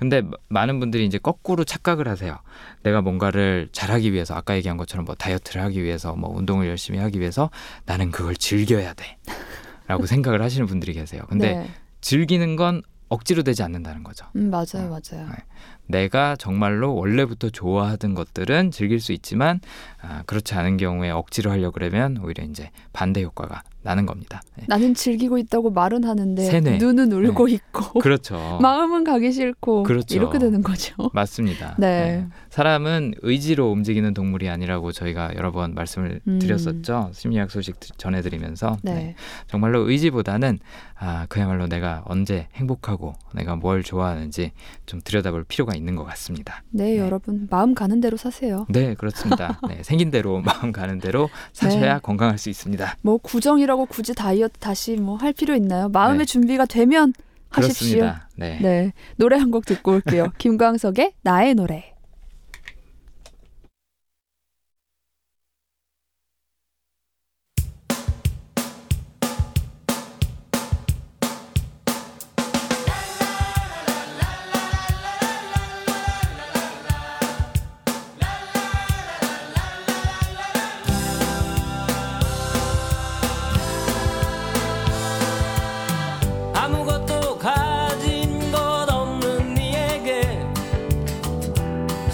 근데 마- 많은 분들이 이제 거꾸로 착각을 하세요. 내가 뭔가를 잘하기 위해서 아까 얘기한 것처럼 뭐 다이어트를 하기 위해서 뭐 운동을 열심히 하기 위해서 나는 그걸 즐겨야 돼. 라고 생각을 하시는 분들이 계세요. 근데 네. 즐기는 건 억지로 되지 않는다는 거죠. 음, 맞아요, 어. 맞아요. 네. 내가 정말로 원래부터 좋아하던 것들은 즐길 수 있지만 아, 그렇지 않은 경우에 억지로 하려 그러면 오히려 이제 반대 효과가 나는 겁니다. 네. 나는 즐기고 있다고 말은 하는데 세뇌. 눈은 울고 있고 그렇죠. 마음은 가기 싫고 그렇죠. 이렇게 되는 거죠. 맞습니다. 네. 사람은 의지로 움직이는 동물이 아니라고 저희가 여러 번 말씀을 음. 드렸었죠. 심리학 소식 드- 전해드리면서 네. 네. 정말로 의지보다는 아, 그야말로 내가 언제 행복하고 내가 뭘 좋아하는지 좀 들여다볼 필요가 있는 것 같습니다. 네, 여러분 마음 가는 대로 사세요. 네, 그렇습니다. 네, 생긴 대로 마음 가는 대로 사셔야 네. 건강할 수 있습니다. 뭐 구정이라고 굳이 다이어트 다시 뭐 할 필요 있나요? 마음의 네. 준비가 되면 하십시오. 그렇습니다. 네. 네. 노래 한 곡 듣고 올게요. 김광석의 나의 노래.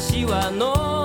시와 노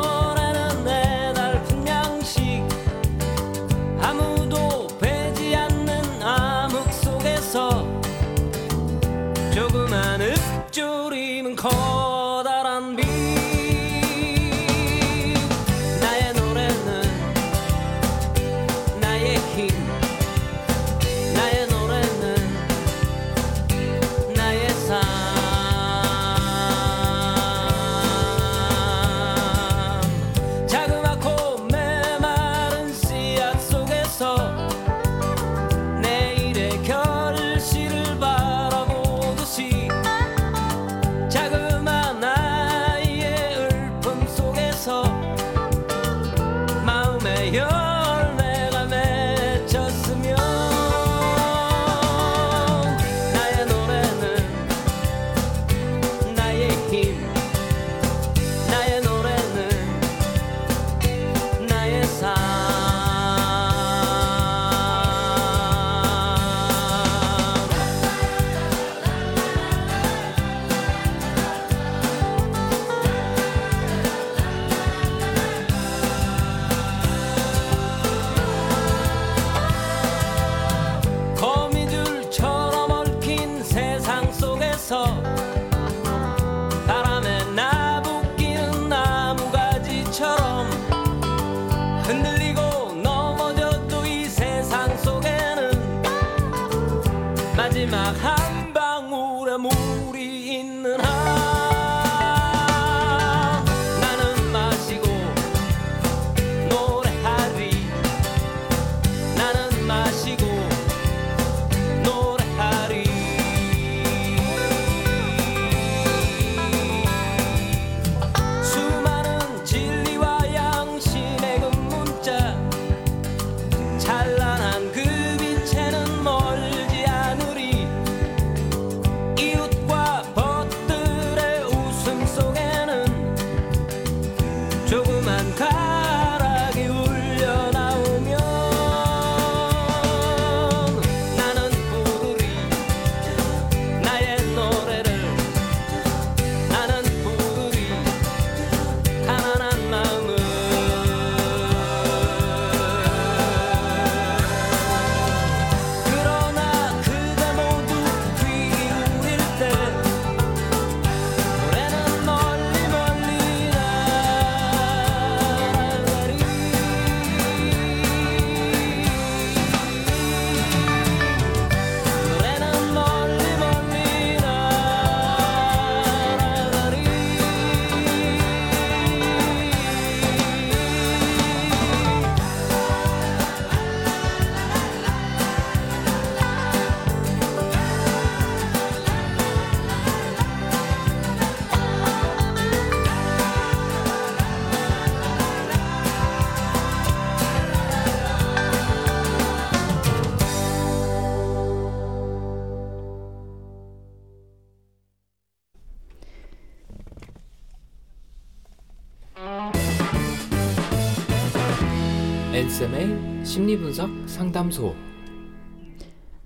앤쌤의 심리분석 상담소.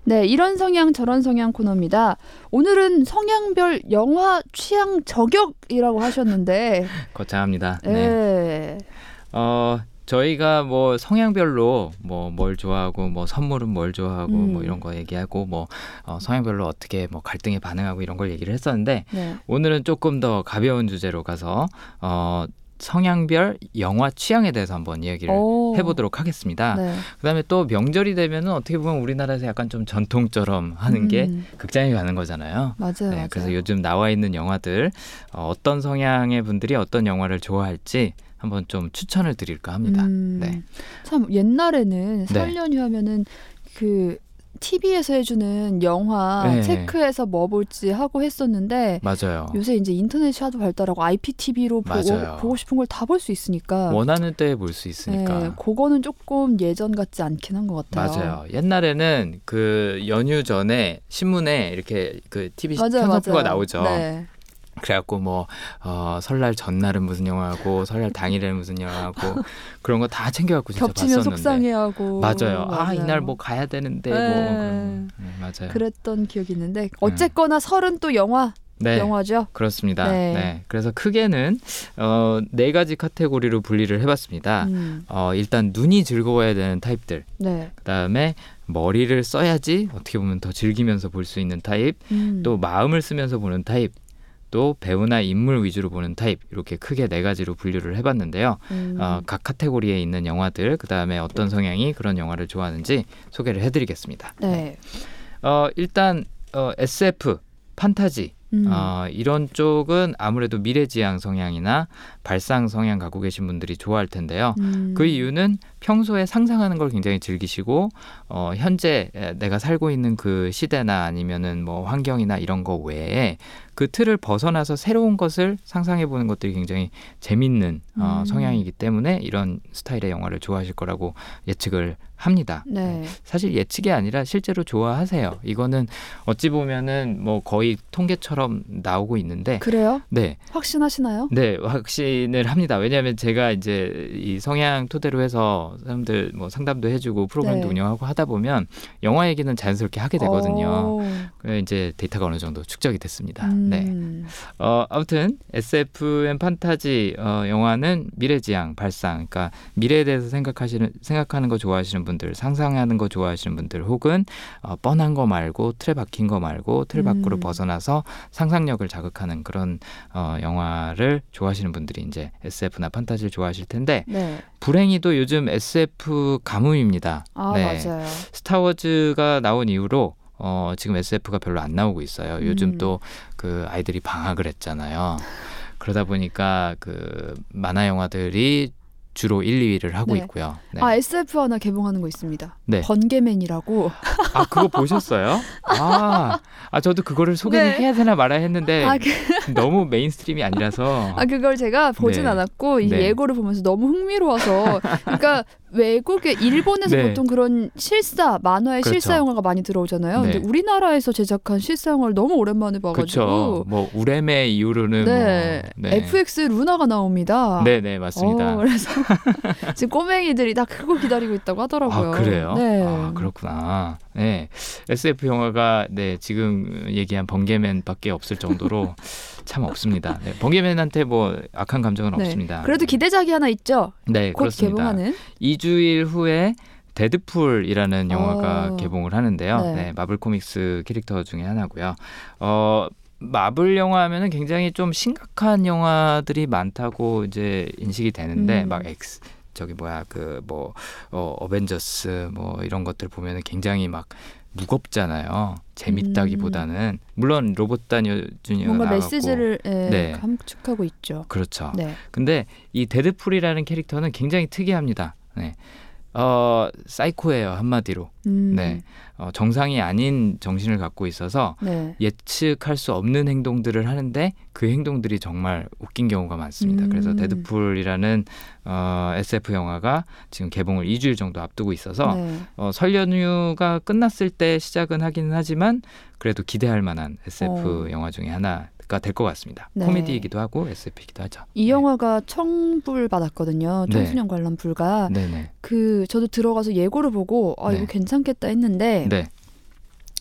네, 이런 성향 저런 성향 코너입니다. 오늘은 성향별 영화 취향 저격이라고 하셨는데, 거창합니다. 네. 예. 어, 저희가 뭐 성향별로 뭐 뭘 좋아하고 뭐 선물은 뭘 좋아하고 음. 뭐 이런 거 얘기하고 뭐 어, 성향별로 어떻게 뭐 갈등에 반응하고 이런 걸 얘기를 했었는데 네. 오늘은 조금 더 가벼운 주제로 가서 어, 성향별 영화 취향에 대해서 한번 이야기를 오. 해보도록 하겠습니다. 네. 그다음에 또 명절이 되면은 어떻게 보면 우리나라에서 약간 좀 전통처럼 하는 게 음, 극장에 가는 거잖아요. 맞아요. 네, 맞아요. 그래서 요즘 나와 있는 영화들 어, 어떤 성향의 분들이 어떤 영화를 좋아할지 한번 좀 추천을 드릴까 합니다. 음, 네. 참 옛날에는 네. 설 연휴 하면은 그 TV에서 해주는 영화 네. 체크해서 뭐 볼지 하고 했었는데 맞아요. 요새 이제 인터넷이 하도 발달하고 IPTV로. 보고, 보고 싶은 걸 다 볼 수 있으니까 원하는 때에 볼 수 있으니까. 네, 그거는 조금 예전 같지 않긴 한 것 같아요. 맞아요. 옛날에는 그 연휴 전에 신문에 이렇게 그 TV 맞아요, 편성표가 맞아요. 나오죠. 네. 그래갖고 뭐 어, 설날 전날은 무슨 영화고 설날 당일에는 무슨 영화고 그런 거 다 챙겨갖고 진짜 겹치면 봤었는데. 속상해하고 맞아요. 아 이날 뭐 가야 되는데 뭐 네. 그런 거. 네, 맞아요. 그랬던 기억이 있는데 어쨌거나 설은 또 영화 네. 영화죠. 그렇습니다. 네. 네. 그래서 크게는 어, 네 가지 카테고리로 분리를 해봤습니다. 음, 어, 일단 눈이 즐거워야 되는 타입들. 네. 그다음에 머리를 써야지 어떻게 보면 더 즐기면서 볼 수 있는 타입. 음. 또 마음을 쓰면서 보는 타입. 또 배우나 인물 위주로 보는 타입 이렇게 크게 네 가지로 분류를 해봤는데요. 음. 어, 각 카테고리에 있는 영화들 그 다음에 어떤 성향이 그런 영화를 좋아하는지 소개를 해드리겠습니다. 네. 어, 일단 어, SF 판타지 음. 어, 이런 쪽은 아무래도 미래지향 성향이나 발상 성향 갖고 계신 분들이 좋아할 텐데요. 음. 그 이유는 평소에 상상하는 걸 굉장히 즐기시고 어, 현재 에, 내가 살고 있는 그 시대나 아니면은 뭐 환경이나 이런 거 외에 그 틀을 벗어나서 새로운 것을 상상해 보는 것들이 굉장히 재밌는 어, 음. 성향이기 때문에 이런 스타일의 영화를 좋아하실 거라고 예측을 합니다. 네. 사실 예측이 아니라 실제로 좋아하세요. 이거는 어찌 보면은 뭐 거의 통계처럼 나오고 있는데 그래요? 네. 확신하시나요? 네, 확신을 합니다. 왜냐하면 제가 이제 이 성향 토대로 해서 사람들 뭐 상담도 해주고 프로그램도 네. 운영하고 하다 보면 영화 얘기는 자연스럽게 하게 되거든요. 오. 그래 이제 데이터가 어느 정도 축적이 됐습니다. 네. 음. 어, 아무튼 SFM 판타지 어, 영화는 미래지향 발상, 그러니까 미래에 대해서 생각하시는 생각하는 거 좋아하시는 분들, 상상하는 거 좋아하시는 분들, 혹은 어, 뻔한 거 말고 틀에 박힌 거 말고 틀 밖으로 음. 벗어나서 상상력을 자극하는 그런 어, 영화를 좋아하시는 분들이 이제 SF나 판타지를 좋아하실 텐데 네. 불행히도 요즘 SF 가뭄입니다. 아 네. 맞아요. 스타워즈가 나온 이후로 어, 지금 SF가 별로 안 나오고 있어요. 요즘 음. 또그 아이들이 방학을 했잖아요. 그러다 보니까 그 만화 영화들이 주로 1, 2위를 하고 네. 있고요. 네. 아 SF 하나 개봉하는 거 있습니다. 네. 번개맨이라고. 아, 그거 보셨어요? 아, 아 저도 그거를 소개를 네. 해야 되나 말아야 했는데 아, 그, 너무 mainstream이 아니라서 아 그걸 제가 보진 네. 않았고 이 네. 예고를 보면서 너무 흥미로워서 그러니까 외국에 일본에서 네. 보통 그런 실사 만화의 그렇죠. 실사 영화가 많이 들어오잖아요. 네. 근데 우리나라에서 제작한 실사 영화를 너무 오랜만에 그렇죠. 봐가지고 뭐 우뢰매 이후로는 네. 뭐 네. FX 루나가 나옵니다. 네, 네, 맞습니다. 어, 그래서 지금 꼬맹이들이 다 그거 기다리고 있다고 하더라고요. 아 그래요? 네. 아 그렇구나. 네, SF 영화가 네 지금 얘기한 번개맨밖에 없을 정도로 참 없습니다. 네, 번개맨한테 뭐 악한 감정은 네. 없습니다. 그래도 기대작이 하나 있죠. 네 곧 그렇습니다. 개봉하는. 2주일 후에 데드풀이라는 영화가 어. 개봉을 하는데요. 네. 네. 마블 코믹스 캐릭터 중에 하나고요. 어 마블 영화 하면은 굉장히 좀 심각한 영화들이 많다고 이제 인식이 되는데 음. 막 엑스 저기 뭐야 그 뭐 어, 어벤져스 뭐 이런 것들 보면은 굉장히 막 무겁잖아요. 재밌다기보다는 물론 로버트 다우니 주니어 뭔가 나왔고 메시지를 예, 네. 함축하고 있죠. 그렇죠. 네. 근데 이 데드풀이라는 캐릭터는 굉장히 특이합니다. 네. 어, 사이코예요, 한마디로. 음. 네. 어, 정상이 아닌 정신을 갖고 있어서 네. 예측할 수 없는 행동들을 하는데 그 행동들이 정말 웃긴 경우가 많습니다. 음. 그래서 데드풀이라는 어, SF 영화가 지금 개봉을 2주일 정도 앞두고 있어서 네. 어, 설 연휴가 끝났을 때 시작은 하기는 하지만 그래도 기대할 만한 SF 어. 영화 중에 하나 가 될 것 같습니다. 네. 코미디이기도 하고 SF이기도 하죠. 이 영화가 청불 받았거든요. 네. 청소년 관람 불가. 네네. 그 저도 들어가서 예고를 보고 아 네. 이거 괜찮겠다 했는데 네.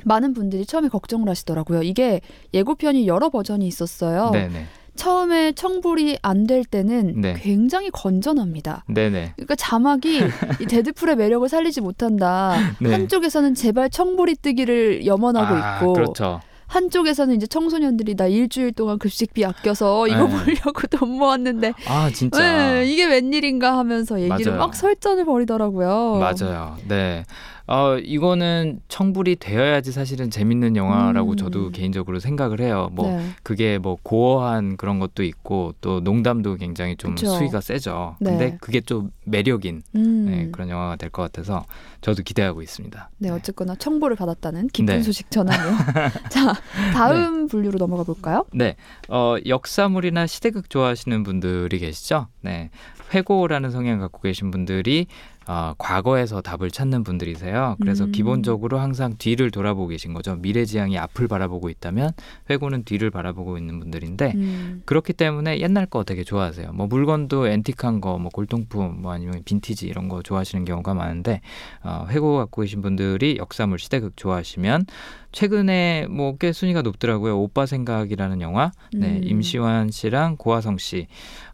많은 분들이 처음에 걱정을 하시더라고요. 이게 예고편이 여러 버전이 있었어요. 네네. 처음에 청불이 안 될 때는 네. 굉장히 건전합니다. 네네. 그러니까 자막이 이 데드풀의 매력을 살리지 못한다. 네. 한쪽에서는 제발 청불이 뜨기를 염원하고 아, 있고 그렇죠. 한쪽에서는 이제 청소년들이 나 일주일 동안 급식비 아껴서 이거 네. 보려고 돈 모았는데 아 진짜. 네, 이게 웬일인가 하면서 얘기를 맞아요. 막 설전을 벌이더라고요. 맞아요. 네. 어, 이거는 청불이 되어야지 사실은 재밌는 영화라고 음. 저도 개인적으로 생각을 해요. 뭐 네. 그게 뭐 고어한 그런 것도 있고 또 농담도 굉장히 좀 그쵸. 수위가 세죠. 네. 근데 그게 좀 매력인 음. 네, 그런 영화가 될 것 같아서 저도 기대하고 있습니다. 네, 어쨌거나 청보를 받았다는 기쁜 네. 소식 전하며 자 다음 분류로 넘어가 볼까요? 네, 어, 역사물이나 시대극 좋아하시는 분들이 계시죠? 네, 회고라는 성향 갖고 계신 분들이 어, 과거에서 답을 찾는 분들이세요. 그래서 음. 기본적으로 항상 뒤를 돌아보고 계신 거죠. 미래지향이 앞을 바라보고 있다면 회고는 뒤를 바라보고 있는 분들인데 음. 그렇기 때문에 옛날 거 되게 좋아하세요. 뭐 물건도 앤틱한 거, 뭐 골동품, 뭐 아니면 빈티지 이런 거 좋아하시는 경우가 많은데 어, 회고 갖고 계신 분들이 역사물 시대극 좋아하시면 최근에 뭐 꽤 순위가 높더라고요. 오빠 생각이라는 영화, 네 음. 임시완 씨랑 고화성 씨,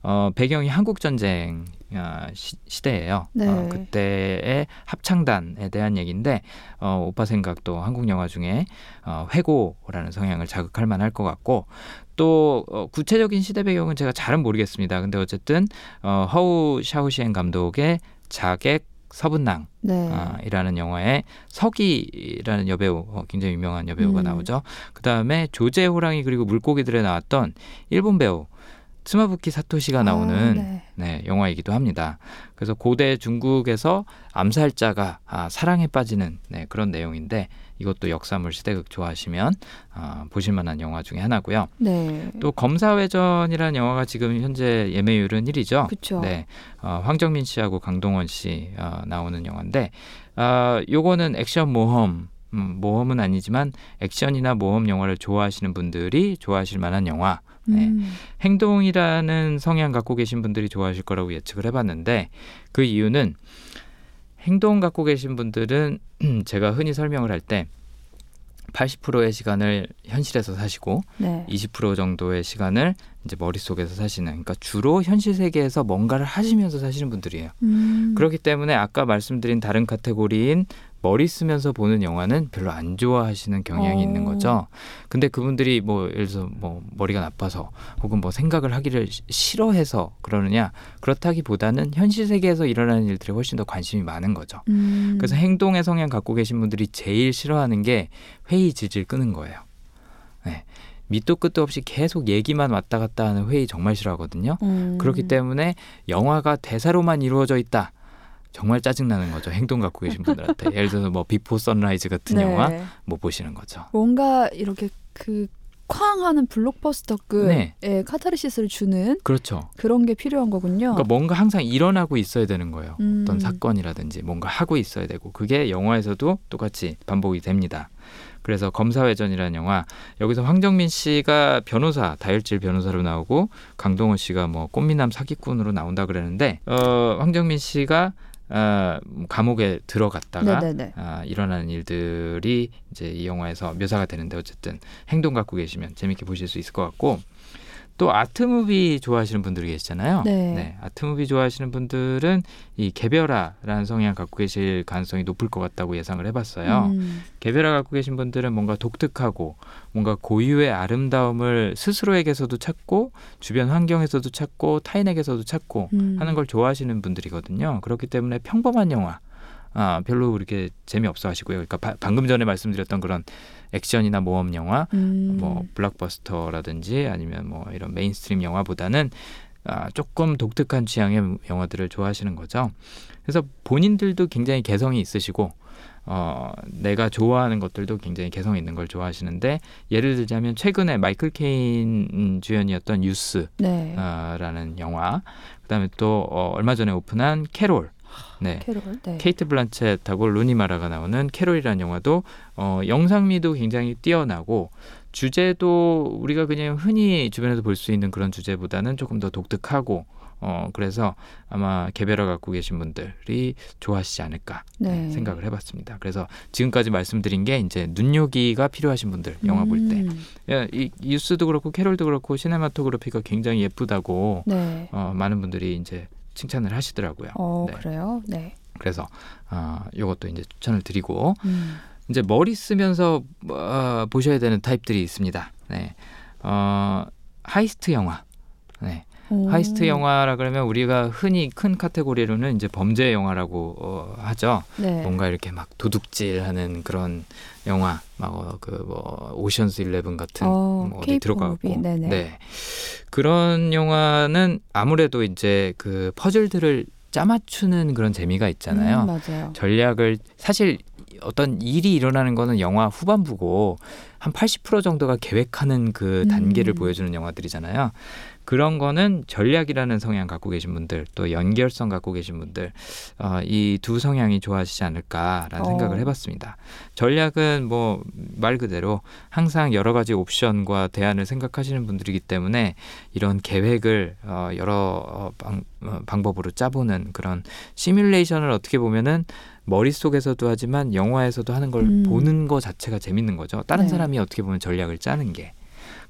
어, 배경이 한국 전쟁. 아, 시, 시대예요. 네. 어, 그때의 합창단에 대한 얘기인데 어, 오빠 생각도 한국 영화 중에 어, 회고라는 성향을 자극할 만할 것 같고 또 어, 구체적인 시대 배경은 제가 잘은 모르겠습니다. 근데 어쨌든 어, 허우 샤오시엔 감독의 자객 서분낭 네. 아, 이라는 영화에 서기라는 여배우 어, 굉장히 유명한 여배우가 음. 나오죠. 그 다음에 조제 호랑이 그리고 물고기들에 나왔던 일본 배우 스마부키 사토시가 나오는 아, 네. 네, 영화이기도 합니다. 그래서 고대 중국에서 암살자가 아, 사랑에 빠지는 네, 그런 내용인데 이것도 역사물 시대극 좋아하시면 아, 보실만한 영화 중에 하나고요. 네. 또 검사회전이라는 영화가 지금 현재 예매율은 1위죠. 그쵸. 네, 어, 황정민 씨하고 강동원 씨 어, 나오는 영화인데 아, 요거는 액션 모험 음, 모험은 아니지만 액션이나 모험 영화를 좋아하시는 분들이 좋아하실 만한 영화. 네. 음. 행동이라는 성향 갖고 계신 분들이 좋아하실 거라고 예측을 해봤는데 그 이유는 행동 갖고 계신 분들은 제가 흔히 설명을 할 때 80%의 시간을 현실에서 사시고 네. 20% 정도의 시간을 이제 머릿속에서 사시는 그러니까 주로 현실 세계에서 뭔가를 하시면서 사시는 분들이에요. 음. 그렇기 때문에 아까 말씀드린 다른 카테고리인 머리 쓰면서 보는 영화는 별로 안 좋아하시는 경향이 어. 있는 거죠. 근데 그분들이 뭐 예를 들어서 뭐 머리가 나빠서 혹은 뭐 생각을 하기를 시- 싫어해서 그러느냐 그렇다기보다는 현실 세계에서 일어나는 일들에 훨씬 더 관심이 많은 거죠. 음. 그래서 행동의 성향 갖고 계신 분들이 제일 싫어하는 게 회의 질질 끄는 거예요. 네. 밑도 끝도 없이 계속 얘기만 왔다 갔다 하는 회의 정말 싫어하거든요. 음. 그렇기 때문에 영화가 대사로만 이루어져 있다. 정말 짜증나는 거죠. 행동 갖고 계신 분들한테. 예를 들어서 뭐 비포 선라이즈 같은 네. 영화 못 보시는 거죠. 뭔가 이렇게 그 쾅 하는 블록버스터급의 네. 카타르시스를 주는 그렇죠. 그런 게 필요한 거군요. 그러니까 뭔가 항상 일어나고 있어야 되는 거예요. 음. 어떤 사건이라든지 뭔가 하고 있어야 되고 그게 영화에서도 똑같이 반복이 됩니다. 그래서 검사외전이라는 영화 여기서 황정민 씨가 변호사 다혈질 변호사로 나오고 강동원 씨가 뭐 꽃미남 사기꾼으로 나온다 그러는데 어, 황정민 씨가 어, 감옥에 들어갔다가 네네네. 아, 일어나는 일들이 이제 이 영화에서 묘사가 되는데 어쨌든 행동 갖고 계시면 재밌게 보실 수 있을 것 같고 또 art movie 좋아하시는 분들이 계시잖아요. 네. art movie 좋아하시는 분들은 이 개별화라는 성향 갖고 계실 가능성이 높을 것 같다고 예상을 해봤어요. 음. 개별화 갖고 계신 분들은 뭔가 독특하고 뭔가 고유의 아름다움을 스스로에게서도 찾고 주변 환경에서도 찾고 타인에게서도 찾고 음. 하는 걸 좋아하시는 분들이거든요. 그렇기 때문에 평범한 영화 아, 별로 그렇게 재미없어 하시고요. 그러니까 바- 방금 전에 말씀드렸던 그런 액션이나 모험 영화 음. 뭐 블록버스터라든지 아니면 뭐 이런 mainstream 영화보다는 아, 조금 독특한 취향의 영화들을 좋아하시는 거죠. 그래서 본인들도 굉장히 개성이 있으시고 어, 내가 좋아하는 것들도 굉장히 개성 있는 걸 좋아하시는데 예를 들자면 최근에 마이클 케인 주연이었던 유스 네. 어, 라는 영화 그다음에 또 어, 얼마 전에 오픈한 캐롤 네. 캐롤. 네. 케이트 블란쳇하고 루니 마라가 나오는 캐롤이라는 영화도 어, 영상미도 굉장히 뛰어나고 주제도 우리가 그냥 흔히 주변에서 볼 수 있는 그런 주제보다는 조금 더 독특하고 어 그래서 아마 개별화 갖고 계신 분들이 좋아하시지 않을까 네. 생각을 해봤습니다. 그래서 지금까지 말씀드린 게 이제 눈요기가 필요하신 분들 영화 볼 때, 음. 야, 이 뉴스도 그렇고 캐롤도 그렇고 시네마토그래피가 굉장히 예쁘다고 네. 어, 많은 분들이 이제 칭찬을 하시더라고요. 어, 네. 그래요? 네. 그래서 어, 이것도 이제 추천을 드리고 음. 이제 머리 쓰면서 어, 보셔야 되는 타입들이 있습니다. 네, 어, heist 영화. 네, 오. heist 영화라 그러면 우리가 흔히 큰 카테고리로는 이제 범죄 영화라고 어, 하죠. 네. 뭔가 이렇게 막 도둑질하는 그런 영화, 막 그뭐 오션스 11 같은 어, 뭐 어디 들어가고. 네네. 네 그런 영화는 아무래도 이제 그 퍼즐들을 짜맞추는 그런 재미가 있잖아요. 음, 맞아요. 전략을 사실 어떤 일이 일어나는 거는 영화 후반부고 한 80% 정도가 계획하는 그 단계를 음. 보여주는 영화들이잖아요. 그런 거는 전략이라는 성향 갖고 계신 분들 또 연결성 갖고 계신 분들 어, 이 두 성향이 좋아하시지 않을까라는 어. 생각을 해봤습니다. 전략은 뭐 말 그대로 항상 여러 가지 옵션과 대안을 생각하시는 분들이기 때문에 이런 계획을 어, 여러 어, 방, 어, 방법으로 짜보는 그런 시뮬레이션을 어떻게 보면은 머릿속에서도 하지만 영화에서도 하는 걸 음. 보는 거 자체가 재밌는 거죠. 다른 네. 사람이 어떻게 보면 전략을 짜는 게.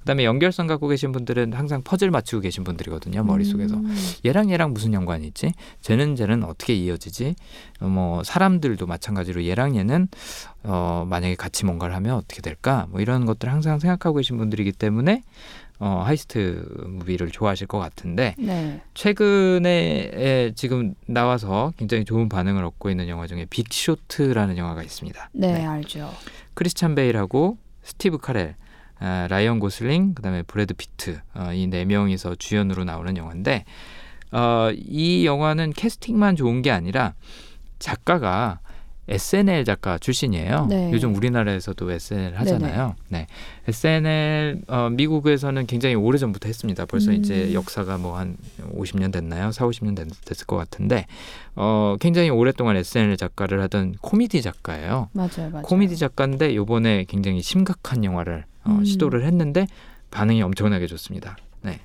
그다음에 연결성 갖고 계신 분들은 항상 퍼즐 맞추고 계신 분들이거든요. 머릿속에서. 음. 얘랑 얘랑 무슨 연관이 있지? 쟤는 쟤는 어떻게 이어지지? 어, 뭐 사람들도 마찬가지로 얘랑 얘는 어 만약에 같이 뭔가를 하면 어떻게 될까? 뭐 이런 것들 을 항상 생각하고 계신 분들이기 때문에 어 heist movie를 좋아하실 것 같은데 네. 최근에 에, 지금 나와서 굉장히 좋은 반응을 얻고 있는 영화 중에 빅쇼트라는 영화가 있습니다. 네, 알죠. 크리스찬 베일하고 스티브 카렐, 아, 라이언 고슬링, 그다음에 브래드 피트 어, 이 네 명이서 주연으로 나오는 영화인데 어, 이 영화는 캐스팅만 좋은 게 아니라 작가가 SNL 작가 출신이에요. 네. 요즘 우리나라에서도 SNL 하잖아요. 네, SNL 어, 미국에서는 굉장히 오래 전부터 했습니다. 벌써 음. 이제 역사가 뭐 한 50년 됐나요? 4, 50년 됐, 됐을 것 같은데 어, 굉장히 오랫동안 SNL 작가를 하던 코미디 작가예요. 맞아요, 맞아요. 코미디 작가인데 요번에 굉장히 심각한 영화를 어, 음. 시도를 했는데 반응이 엄청나게 좋습니다. 네.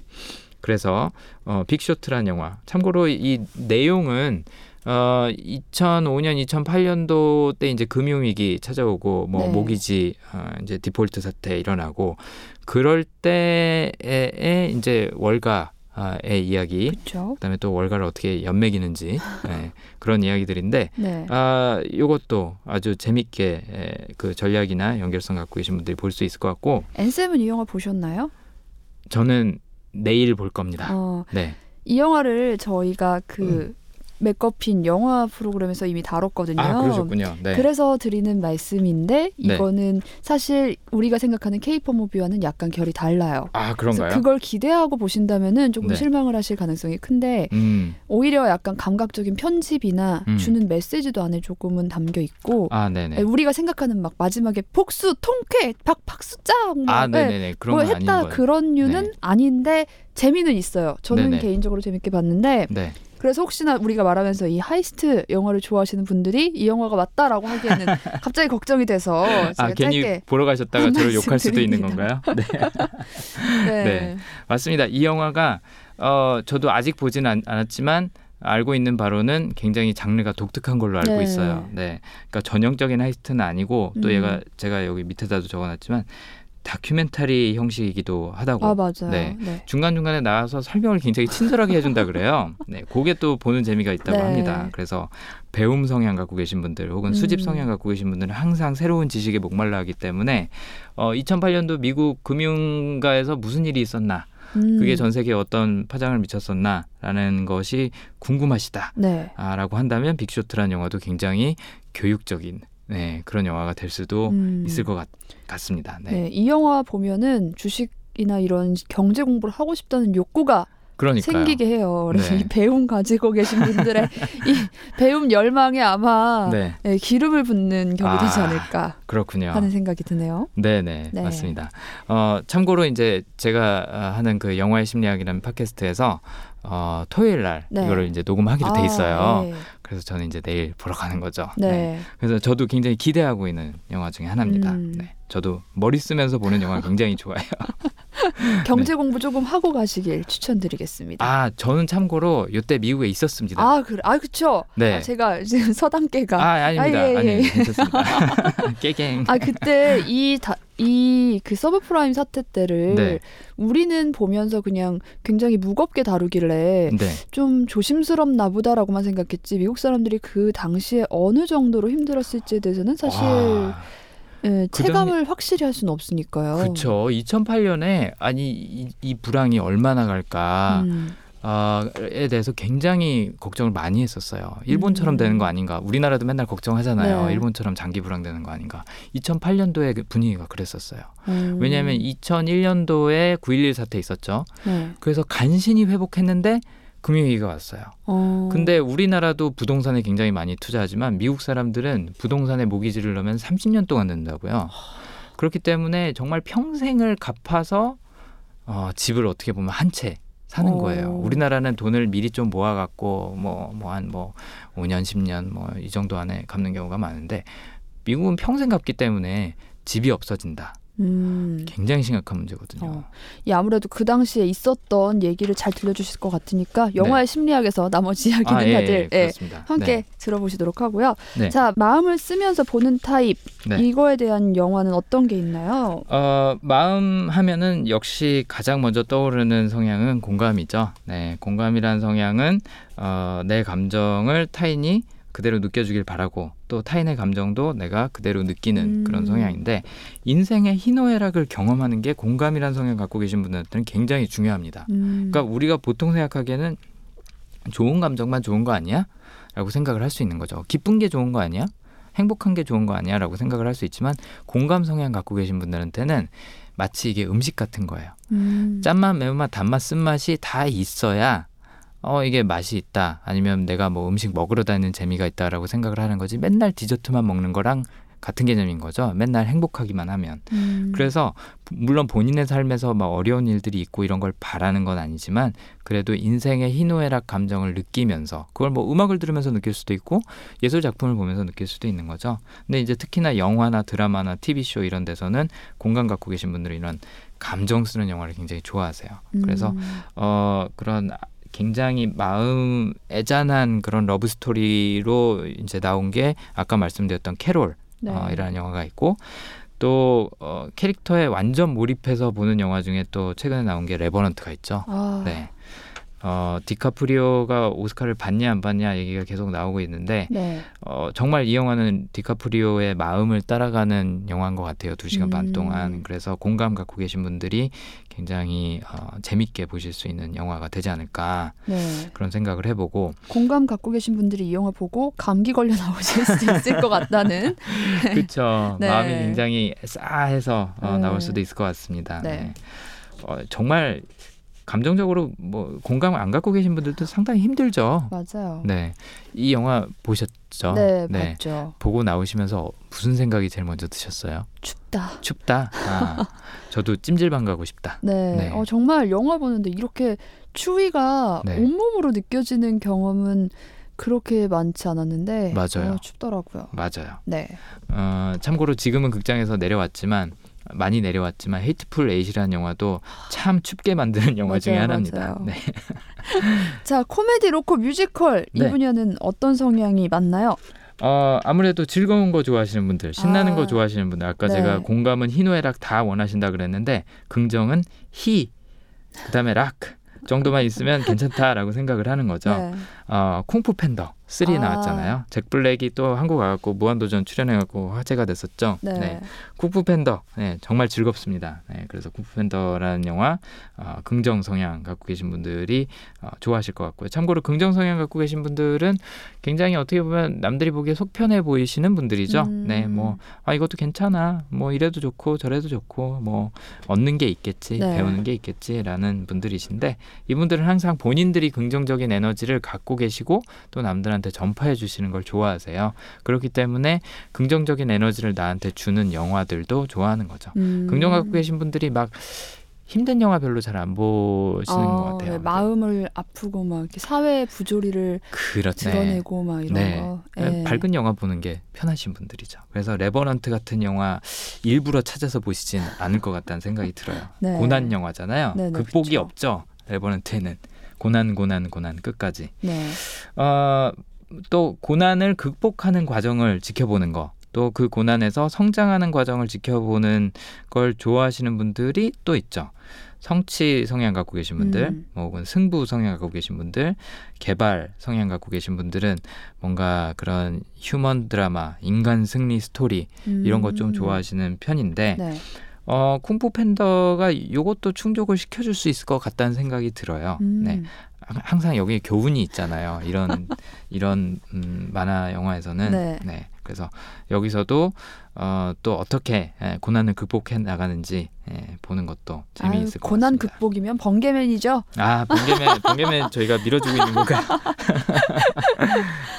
그래서 어, 빅쇼트란 영화. 참고로 이 내용은 어 2005년, 2008년도 때 이제 금융 위기 찾아오고 뭐 네. 모기지 어, 이제 디폴트 사태 일어나고 그럴 때에 이제 월가 의 이야기, 그렇죠. 그다음에 또 월가를 어떻게 연맥이는지 네, 그런 이야기들인데 네. 아, 요것도 아주 재밌게 에, 그 전략이나 연결성 갖고 계신 분들이 볼 수 있을 것 같고 앤쌤은 이 영화 보셨나요? 저는 내일 볼 겁니다. 어, 네. 이 영화를 저희가 그 맥거핀 영화 프로그램에서 이미 다뤘거든요. 음. 아, 그러셨군요. 네. 그래서 드리는 말씀인데 네. 이거는 사실 우리가 생각하는 케이팝 무비와는 약간 결이 달라요. 아, 그런가요? 그걸 기대하고 보신다면은 조금 네. 실망을 하실 가능성이 큰데 음. 오히려 약간 감각적인 편집이나 음. 주는 메시지도 안에 조금은 담겨 있고 아, 네네. 우리가 생각하는 막 마지막에 복수 통쾌 박 박수짱 막 아, 네, 네네네. 그런 뭐 했다. 그런 류는 네. 아닌데 재미는 있어요. 저는 네네. 개인적으로 재밌게 봤는데 네. 그래서 혹시나 우리가 말하면서 이 하이스트 영화를 좋아하시는 분들이 이 영화가 맞다라고 하기에는 갑자기 걱정이 돼서 아, 괜히 보러 가셨다가 저를 욕할 수도 있는. 건가요? 네. 네. 네. 맞습니다. 이 영화가 어, 저도 아직 보지는 않, 않았지만 알고 있는 바로는 굉장히 장르가 독특한 걸로 알고 네. 있어요. 네. 그러니까 전형적인 heist는 아니고 또 음. 얘가 제가 여기 밑에다도 적어놨지만 다큐멘터리 형식이기도 하다고. 아 맞아요. 네. 네. 중간 중간에 나와서 설명을 굉장히 친절하게 해준다 그래요. 네, 그게 또 보는 재미가 있다고 네. 합니다. 그래서 배움 성향 갖고 계신 분들 혹은 수집 음. 성향 갖고 계신 분들은 항상 새로운 지식에 목말라하기 때문에 어, 2008년도 미국 금융가에서 무슨 일이 있었나, 음. 그게 전 세계에 어떤 파장을 미쳤었나라는 것이 궁금하시다. 네. 라고 한다면 빅쇼트라는 영화도 굉장히 교육적인 네, 그런 영화가 될 수도 음. 있을 것 같, 같습니다. 네. 네. 이 영화 보면은 주식이나 이런 경제 공부를 하고 싶다는 욕구가 그러니까요. 생기게 해요. 그래서 네. 이 배움 가지고 계신 분들의 이 배움 열망에 아마 네, 예, 기름을 붓는 격이 되지 아, 않을까 그렇군요. 하는 생각이 드네요. 네네 네. 맞습니다. 어 참고로 이제 제가 아, 하는 그 영화의 심리학이라는 팟캐스트에서 어 토요일 날 네. 이거를 이제 녹음하기로 돼 아, 있어요. 네. 그래서 저는 이제 내일 보러 가는 거죠. 네. 그래서 저도 굉장히 기대하고 있는 영화 중에 하나입니다. 음. 네. 저도 머리 쓰면서 보는 영화 굉장히 좋아해요. 경제 공부 조금 하고 가시길 추천드리겠습니다. 네. 아 저는 참고로 이때 미국에 있었습니다. 아, 그래. 아, 그쵸. 네. 아, 제가 지금 서당계가. 아 아닙니다. 아, 예, 아니 예. 괜찮습니다. 깨갱. 아, 그때 이, 다, 이, 그 서브프라임 사태 때를 네. 우리는 보면서 그냥 굉장히 무겁게 다루길래 네. 좀 조심스럽나 보다라고만 생각했지 미국 사람들이 그 당시에 어느 정도로 힘들었을지에 대해서는 사실 와, 예, 그 체감을 확실히 할 수는 없으니까요. 그쵸. 2008년에 아니 이, 이 불황이 얼마나 갈까. 음, 에 대해서 굉장히 걱정을 많이 했었어요. 일본처럼 음. 되는 거 아닌가? 우리나라도 맨날 걱정하잖아요. 네. 일본처럼 장기 불황 되는 거 아닌가? 2008년도에 그 분위기가 그랬었어요. 음, 왜냐하면 2001년도에 9.11 사태 있었죠. 네. 그래서 간신히 회복했는데 금융위기가 왔어요. 어, 근데 우리나라도 부동산에 굉장히 많이 투자하지만 미국 사람들은 부동산에 모기지를 넣으면 30년 동안 든다고요. 그렇기 때문에 정말 평생을 갚아서 어, 집을 어떻게 보면 한 채 사는 오. 거예요. 우리나라는 돈을 미리 좀 모아갖고 뭐 뭐한뭐 5년 10년 뭐 이 정도 안에 갚는 경우가 많은데 미국은 평생 갚기 때문에 집이 없어진다. 음, 굉장히 심각한 문제거든요. 어. 이 아무래도 그 당시에 있었던 얘기를 잘 들려주실 것 같으니까 영화의 심리학에서 나머지 이야기는 아, 예, 다들 예, 예. 함께 네. 들어보시도록 하고요. 네. 자, 마음을 쓰면서 보는 타입 네. 이거에 대한 영화는 어떤 게 있나요? 어, 마음 하면은 역시 가장 먼저 떠오르는 성향은 공감이죠. 네, 공감이란 성향은 어, 내 감정을 타인이 그대로 느껴주길 바라고 또 타인의 감정도 내가 그대로 느끼는 음. 그런 성향인데 인생의 희노애락을 경험하는 게 공감이란 성향 갖고 계신 분들한테는 굉장히 중요합니다. 음, 그러니까 우리가 보통 생각하기에는 좋은 감정만 좋은 거 아니야? 라고 생각을 할 수 있는 거죠. 기쁜 게 좋은 거 아니야? 행복한 게 좋은 거 아니야? 라고 생각을 할 수 있지만 공감 성향 갖고 계신 분들한테는 마치 이게 음식 같은 거예요. 음, 짠맛, 매운맛, 단맛, 쓴맛이 다 있어야 어 이게 맛이 있다. 아니면 내가 뭐 음식 먹으러 다니는 재미가 있다라고 생각을 하는 거지. 맨날 디저트만 먹는 거랑 같은 개념인 거죠. 맨날 행복하기만 하면. 음, 그래서 물론 본인의 삶에서 막 어려운 일들이 있고 이런 걸 바라는 건 아니지만 그래도 인생의 희노애락 감정을 느끼면서 그걸 뭐 음악을 들으면서 느낄 수도 있고 예술 작품을 보면서 느낄 수도 있는 거죠. 근데 이제 특히나 영화나 드라마나 TV 쇼 이런 데서는 공감 갖고 계신 분들은 이런 감정 쓰는 영화를 굉장히 좋아하세요. 그래서 음, 어 그런 굉장히 마음 애잔한 그런 러브 스토리로 이제 나온 게 아까 말씀드렸던 캐롤 네. 어, 이라는 영화가 있고 또 어, 캐릭터에 완전 몰입해서 보는 영화 중에 또 최근에 나온 게 레버넌트가 있죠. 아, 네. 어, 디카프리오가 오스카를 받냐 안 받냐 얘기가 계속 나오고 있는데 네. 어, 정말 이 영화는 디카프리오의 마음을 따라가는 영화인 것 같아요. 두 시간 음. 반 동안. 그래서 공감 갖고 계신 분들이 굉장히 어, 재밌게 보실 수 있는 영화가 되지 않을까 네. 그런 생각을 해보고 공감 갖고 계신 분들이 이 영화 보고 감기 걸려 나오실 수 있을 것 같다는. 그렇죠. 네. 마음이 굉장히 싸해서 어, 네. 나올 수도 있을 것 같습니다. 네. 네. 어, 정말 감정적으로 뭐 공감을 안 갖고 계신 분들도 상당히 힘들죠. 맞아요. 네, 이 영화 보셨죠? 네, 봤죠. 보고 나오시면서 무슨 생각이 제일 먼저 드셨어요? 춥다. 춥다. 아, 저도 찜질방 가고 싶다. 네. 네. 어, 정말 영화 보는데 이렇게 추위가 네. 온몸으로 느껴지는 경험은 그렇게 많지 않았는데 맞아요. 어, 춥더라고요. 맞아요. 네. 어, 참고로 지금은 극장에서 내려왔지만 많이 내려왔지만 헤이트풀 에잇이라는 영화도 참 춥게 만드는 영화 중에 맞아요, 하나입니다. 맞아요. 네. 자, 코미디 로코 뮤지컬 이 네. 분야는 어떤 성향이 맞나요? 어, 아무래도 즐거운 거 좋아하시는 분들, 신나는 아. 거 좋아하시는 분들, 아까 네. 제가 공감은 희노애락 다 원하신다 그랬는데 긍정은 희, 그다음에 락 정도만 있으면 괜찮다라고 생각을 하는 거죠. 네. 어, 쿵푸 팬더 3 아. 나왔잖아요. 잭 블랙이 또 한국 와갖고 무한도전 출연해갖고 화제가 됐었죠. 네. 쿠프 팬더 네, 정말 즐겁습니다. 네, 그래서 쿠프 팬더라는 영화 어, 긍정 성향 갖고 계신 분들이 어, 좋아하실 것 같고요. 참고로 긍정 성향 갖고 계신 분들은 굉장히 어떻게 보면 남들이 보기에 속편해 보이시는 분들이죠. 음. 네, 뭐 아, 이것도 괜찮아, 뭐 이래도 좋고 저래도 좋고 뭐 얻는 게 있겠지, 네. 배우는 게 있겠지라는 분들이신데 이분들은 항상 본인들이 긍정적인 에너지를 갖고 계시고 또 남들한테 전파해 주시는 걸 좋아하세요. 그렇기 때문에 긍정적인 에너지를 나한테 주는 영화들도 좋아하는 거죠. 음. 긍정 갖고 계신 분들이 막 힘든 영화 별로 잘 안 보시는 아, 것 같아요. 네, 마음을 아프고 막 이렇게 사회 부조리를 그렇죠. 드러내고 막 이런 네. 거. 네, 예. 밝은 영화 보는 게 편하신 분들이죠. 그래서 레버넌트 같은 영화 일부러 찾아서 보시진 않을 것 같다는 생각이 들어요. 네. 고난 영화잖아요. 네네, 극복이 그렇죠. 없죠. 레버넌트에는 고난 고난 고난 끝까지. 네. 어, 또 고난을 극복하는 과정을 지켜보는 거. 또 그 고난에서 성장하는 과정을 지켜보는 걸 좋아하시는 분들이 또 있죠. 성취 성향 갖고 계신 분들, 음. 뭐 혹은 승부 성향 갖고 계신 분들, 개발 성향 갖고 계신 분들은 뭔가 그런 휴먼 드라마, 인간 승리 스토리 이런 거 좀 음. 좋아하시는 편인데 네. 어, 쿵푸 팬더가 이것도 충족을 시켜줄 수 있을 것 같다는 생각이 들어요. 음. 네. 항- 항상 여기 교훈이 있잖아요. 이런 이런 음, 만화 영화에서는 네. 그래서 여기서도 어, 또 어떻게 예, 고난을 극복해 나가는지 예, 보는 것도 재미있을 아유, 것 고난 같습니다. 극복이면 번개맨이죠. 아 번개맨 번개맨 저희가 밀어주고 있는 건가요?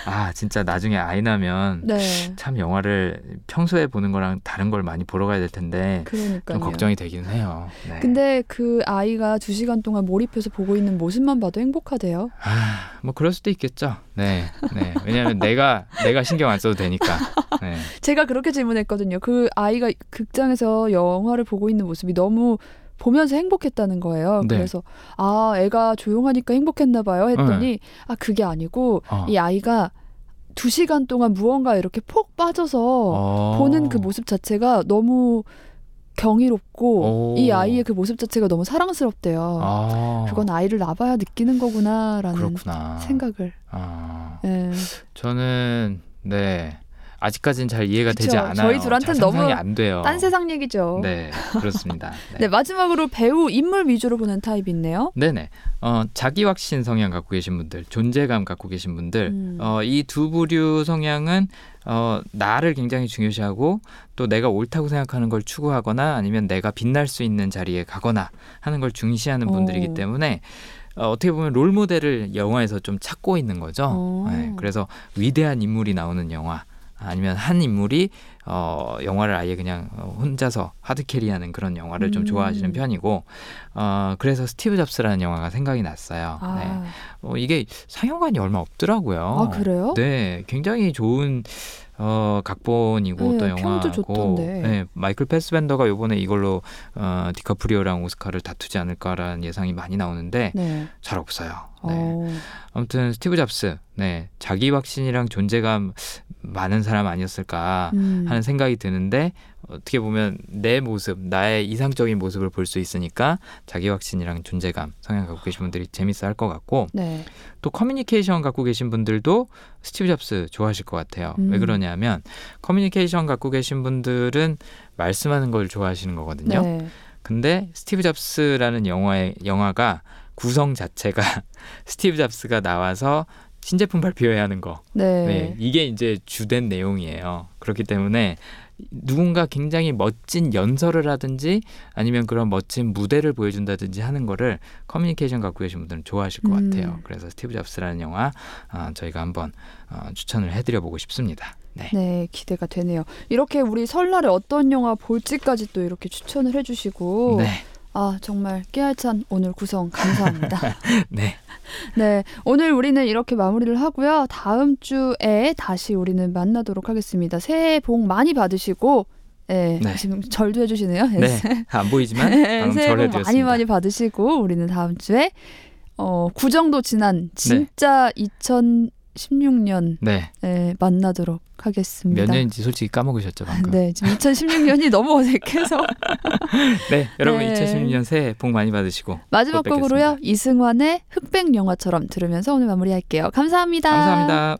아 진짜 나중에 아이 나면 네. 참 영화를 평소에 보는 거랑 다른 걸 많이 보러 가야 될 텐데 그러니까요. 좀 걱정이 되긴 해요. 네. 근데 그 아이가 두 시간 동안 몰입해서 보고 있는 모습만 봐도 행복하대요. 아, 뭐 그럴 수도 있겠죠. 네, 네. 왜냐하면 내가 내가 신경 안 써도 되니까. 네. 제가 그렇게 질문했 거든요. 그 아이가 극장에서 영화를 보고 있는 모습이 너무 보면서 행복했다는 거예요. 네. 그래서 아 애가 조용하니까 행복했나 봐요 했더니 아 그게 아니고 어. 이 아이가 두 시간 동안 무언가 이렇게 폭 빠져서 어. 보는 그 모습 자체가 너무 경이롭고 오. 이 아이의 그 모습 자체가 너무 사랑스럽대요. 아, 그건 아이를 낳아야 느끼는 거구나라는 그렇구나. 생각을. 아, 예. 저는 네 아직까지는 잘 이해가 그쵸. 되지 않아요. 저희 둘한테는 너무 안 돼요. 딴 세상 얘기죠. 네, 그렇습니다. 네. 네. 마지막으로 배우 인물 위주로 보는 타입이 있네요. 네네. 어, 자기 확신 성향 갖고 계신 분들, 존재감 갖고 계신 분들, 음. 어, 이 두 부류 성향은 어, 나를 굉장히 중요시하고 또 내가 옳다고 생각하는 걸 추구하거나 아니면 내가 빛날 수 있는 자리에 가거나 하는 걸 중시하는 분들이기 오. 때문에 어, 어떻게 보면 롤 모델을 영화에서 좀 찾고 있는 거죠. 오. 네, 그래서 위대한 인물이 나오는 영화 아니면 한 인물이 어, 영화를 아예 그냥 어, 혼자서 하드캐리하는 그런 영화를 좀 음. 좋아하시는 편이고 어, 그래서 스티브 잡스라는 영화가 생각이 났어요. 네. 아, 어, 이게 상영관이 얼마 없더라고요. 아, 그래요? 네, 굉장히 좋은 어, 각본이고 네, 또 영화고. 네, 마이클 패스벤더가 이번에 이걸로 어, 디카프리오랑 오스카를 다투지 않을까라는 예상이 많이 나오는데 네. 잘 없어요. 네. 어, 아무튼 스티브 잡스, 네, 자기 확신이랑 존재감 많은 사람 아니었을까 음. 하는 생각이 드는데 어떻게 보면 내 모습, 나의 이상적인 모습을 볼 수 있으니까 자기 확신이랑 존재감 성향 갖고 계신 분들이 재밌어 할 것 같고 네. 또 커뮤니케이션 갖고 계신 분들도 스티브 잡스 좋아하실 것 같아요. 음. 왜 그러냐면 커뮤니케이션 갖고 계신 분들은 말씀하는 걸 좋아하시는 거거든요. 네. 근데 스티브 잡스라는 영화의 영화가 구성 자체가 스티브 잡스가 나와서 신제품 발표해야 하는 거. 네. 네, 이게 이제 주된 내용이에요. 그렇기 때문에 누군가 굉장히 멋진 연설을 하든지 아니면 그런 멋진 무대를 보여준다든지 하는 거를 커뮤니케이션 갖고 계신 분들은 좋아하실 것 음. 같아요. 그래서 스티브 잡스라는 영화 어, 저희가 한번 어, 추천을 해드려 보고 싶습니다. 네. 네, 기대가 되네요. 이렇게 우리 설날에 어떤 영화 볼지까지 또 이렇게 추천을 해주시고, 네. 아 정말 깨알찬 오늘 구성 감사합니다. 네. 네, 오늘 우리는 이렇게 마무리를 하고요. 다음 주에 다시 우리는 만나도록 하겠습니다. 새해 복 많이 받으시고, 네, 네. 지금 절도 해 주시네요. 네. 안 보이지만 네, 새해 복 많이. 많이 받으시고 우리는 다음 주에 어, 구정도 네. 지난 진짜 2016년에 네. 만나도록 하겠습니다. 몇 년인지 솔직히 까먹으셨죠 방금. 네, 지금 2016년이 너무 어색해서 네. 여러분 네. 2016년 새해 복 많이 받으시고 마지막. 곡으로요 이승환의 흑백 영화처럼 들으면서 오늘 마무리할게요. 감사합니다. 감사합니다.